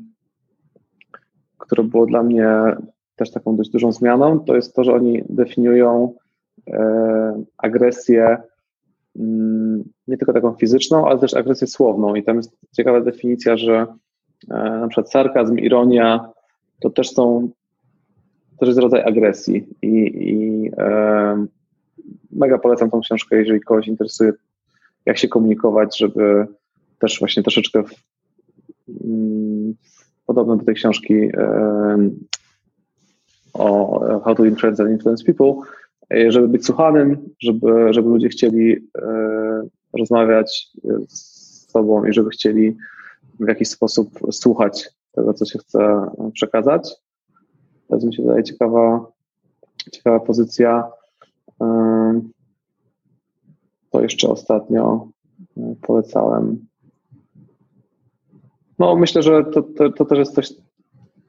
które było dla mnie też taką dość dużą zmianą, to jest to, że oni definiują e, agresję mm, nie tylko taką fizyczną, ale też agresję słowną. I tam jest ciekawa definicja, że e, na przykład sarkazm, ironia to też są, to jest rodzaj agresji. I, i e, mega polecam tą książkę, jeżeli kogoś interesuje, jak się komunikować, żeby też właśnie troszeczkę w, mm, podobno do tej książki o How to Influence and Influence People, e, żeby być słuchanym, żeby, żeby ludzie chcieli e, rozmawiać z sobą i żeby chcieli w jakiś sposób słuchać tego, co się chce przekazać. To jest mi się wydaje ciekawa, ciekawa pozycja. To jeszcze ostatnio e, polecałem. No, myślę, że to, to, to też jest coś,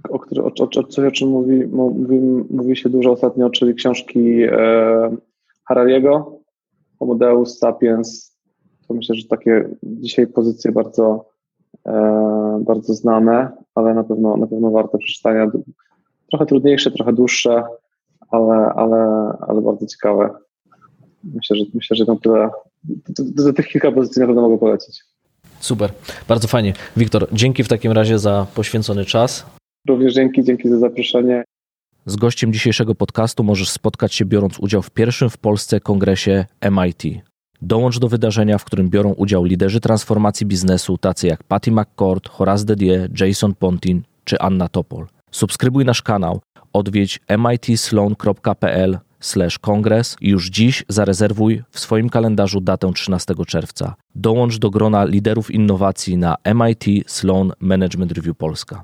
o, który, o, o, coś, o czym mówi, mówi, mówi się dużo ostatnio, czyli książki e, Harariego, Homo Sapiens. To myślę, że takie dzisiaj pozycje bardzo, e, bardzo znane, ale na pewno, na pewno warte przeczytania. Trochę trudniejsze, trochę dłuższe, ale, ale, ale bardzo ciekawe. Myślę, że myślę, że na tyle, do, tych kilka pozycji na pewno mogę polecić. Super, bardzo fajnie. Wiktor, dzięki w takim razie za poświęcony czas. Również dzięki, dzięki za zaproszenie. Z gościem dzisiejszego podcastu możesz spotkać się biorąc udział w pierwszym w Polsce kongresie MIT. Dołącz do wydarzenia, w którym biorą udział liderzy transformacji biznesu tacy jak Patty McCord, Horace Dedier, Jason Pontin czy Anna Topol. Subskrybuj nasz kanał, odwiedź mitsloan.pl kongres i już dziś zarezerwuj w swoim kalendarzu datę 13 czerwca. Dołącz do grona liderów innowacji na MIT Sloan Management Review Polska.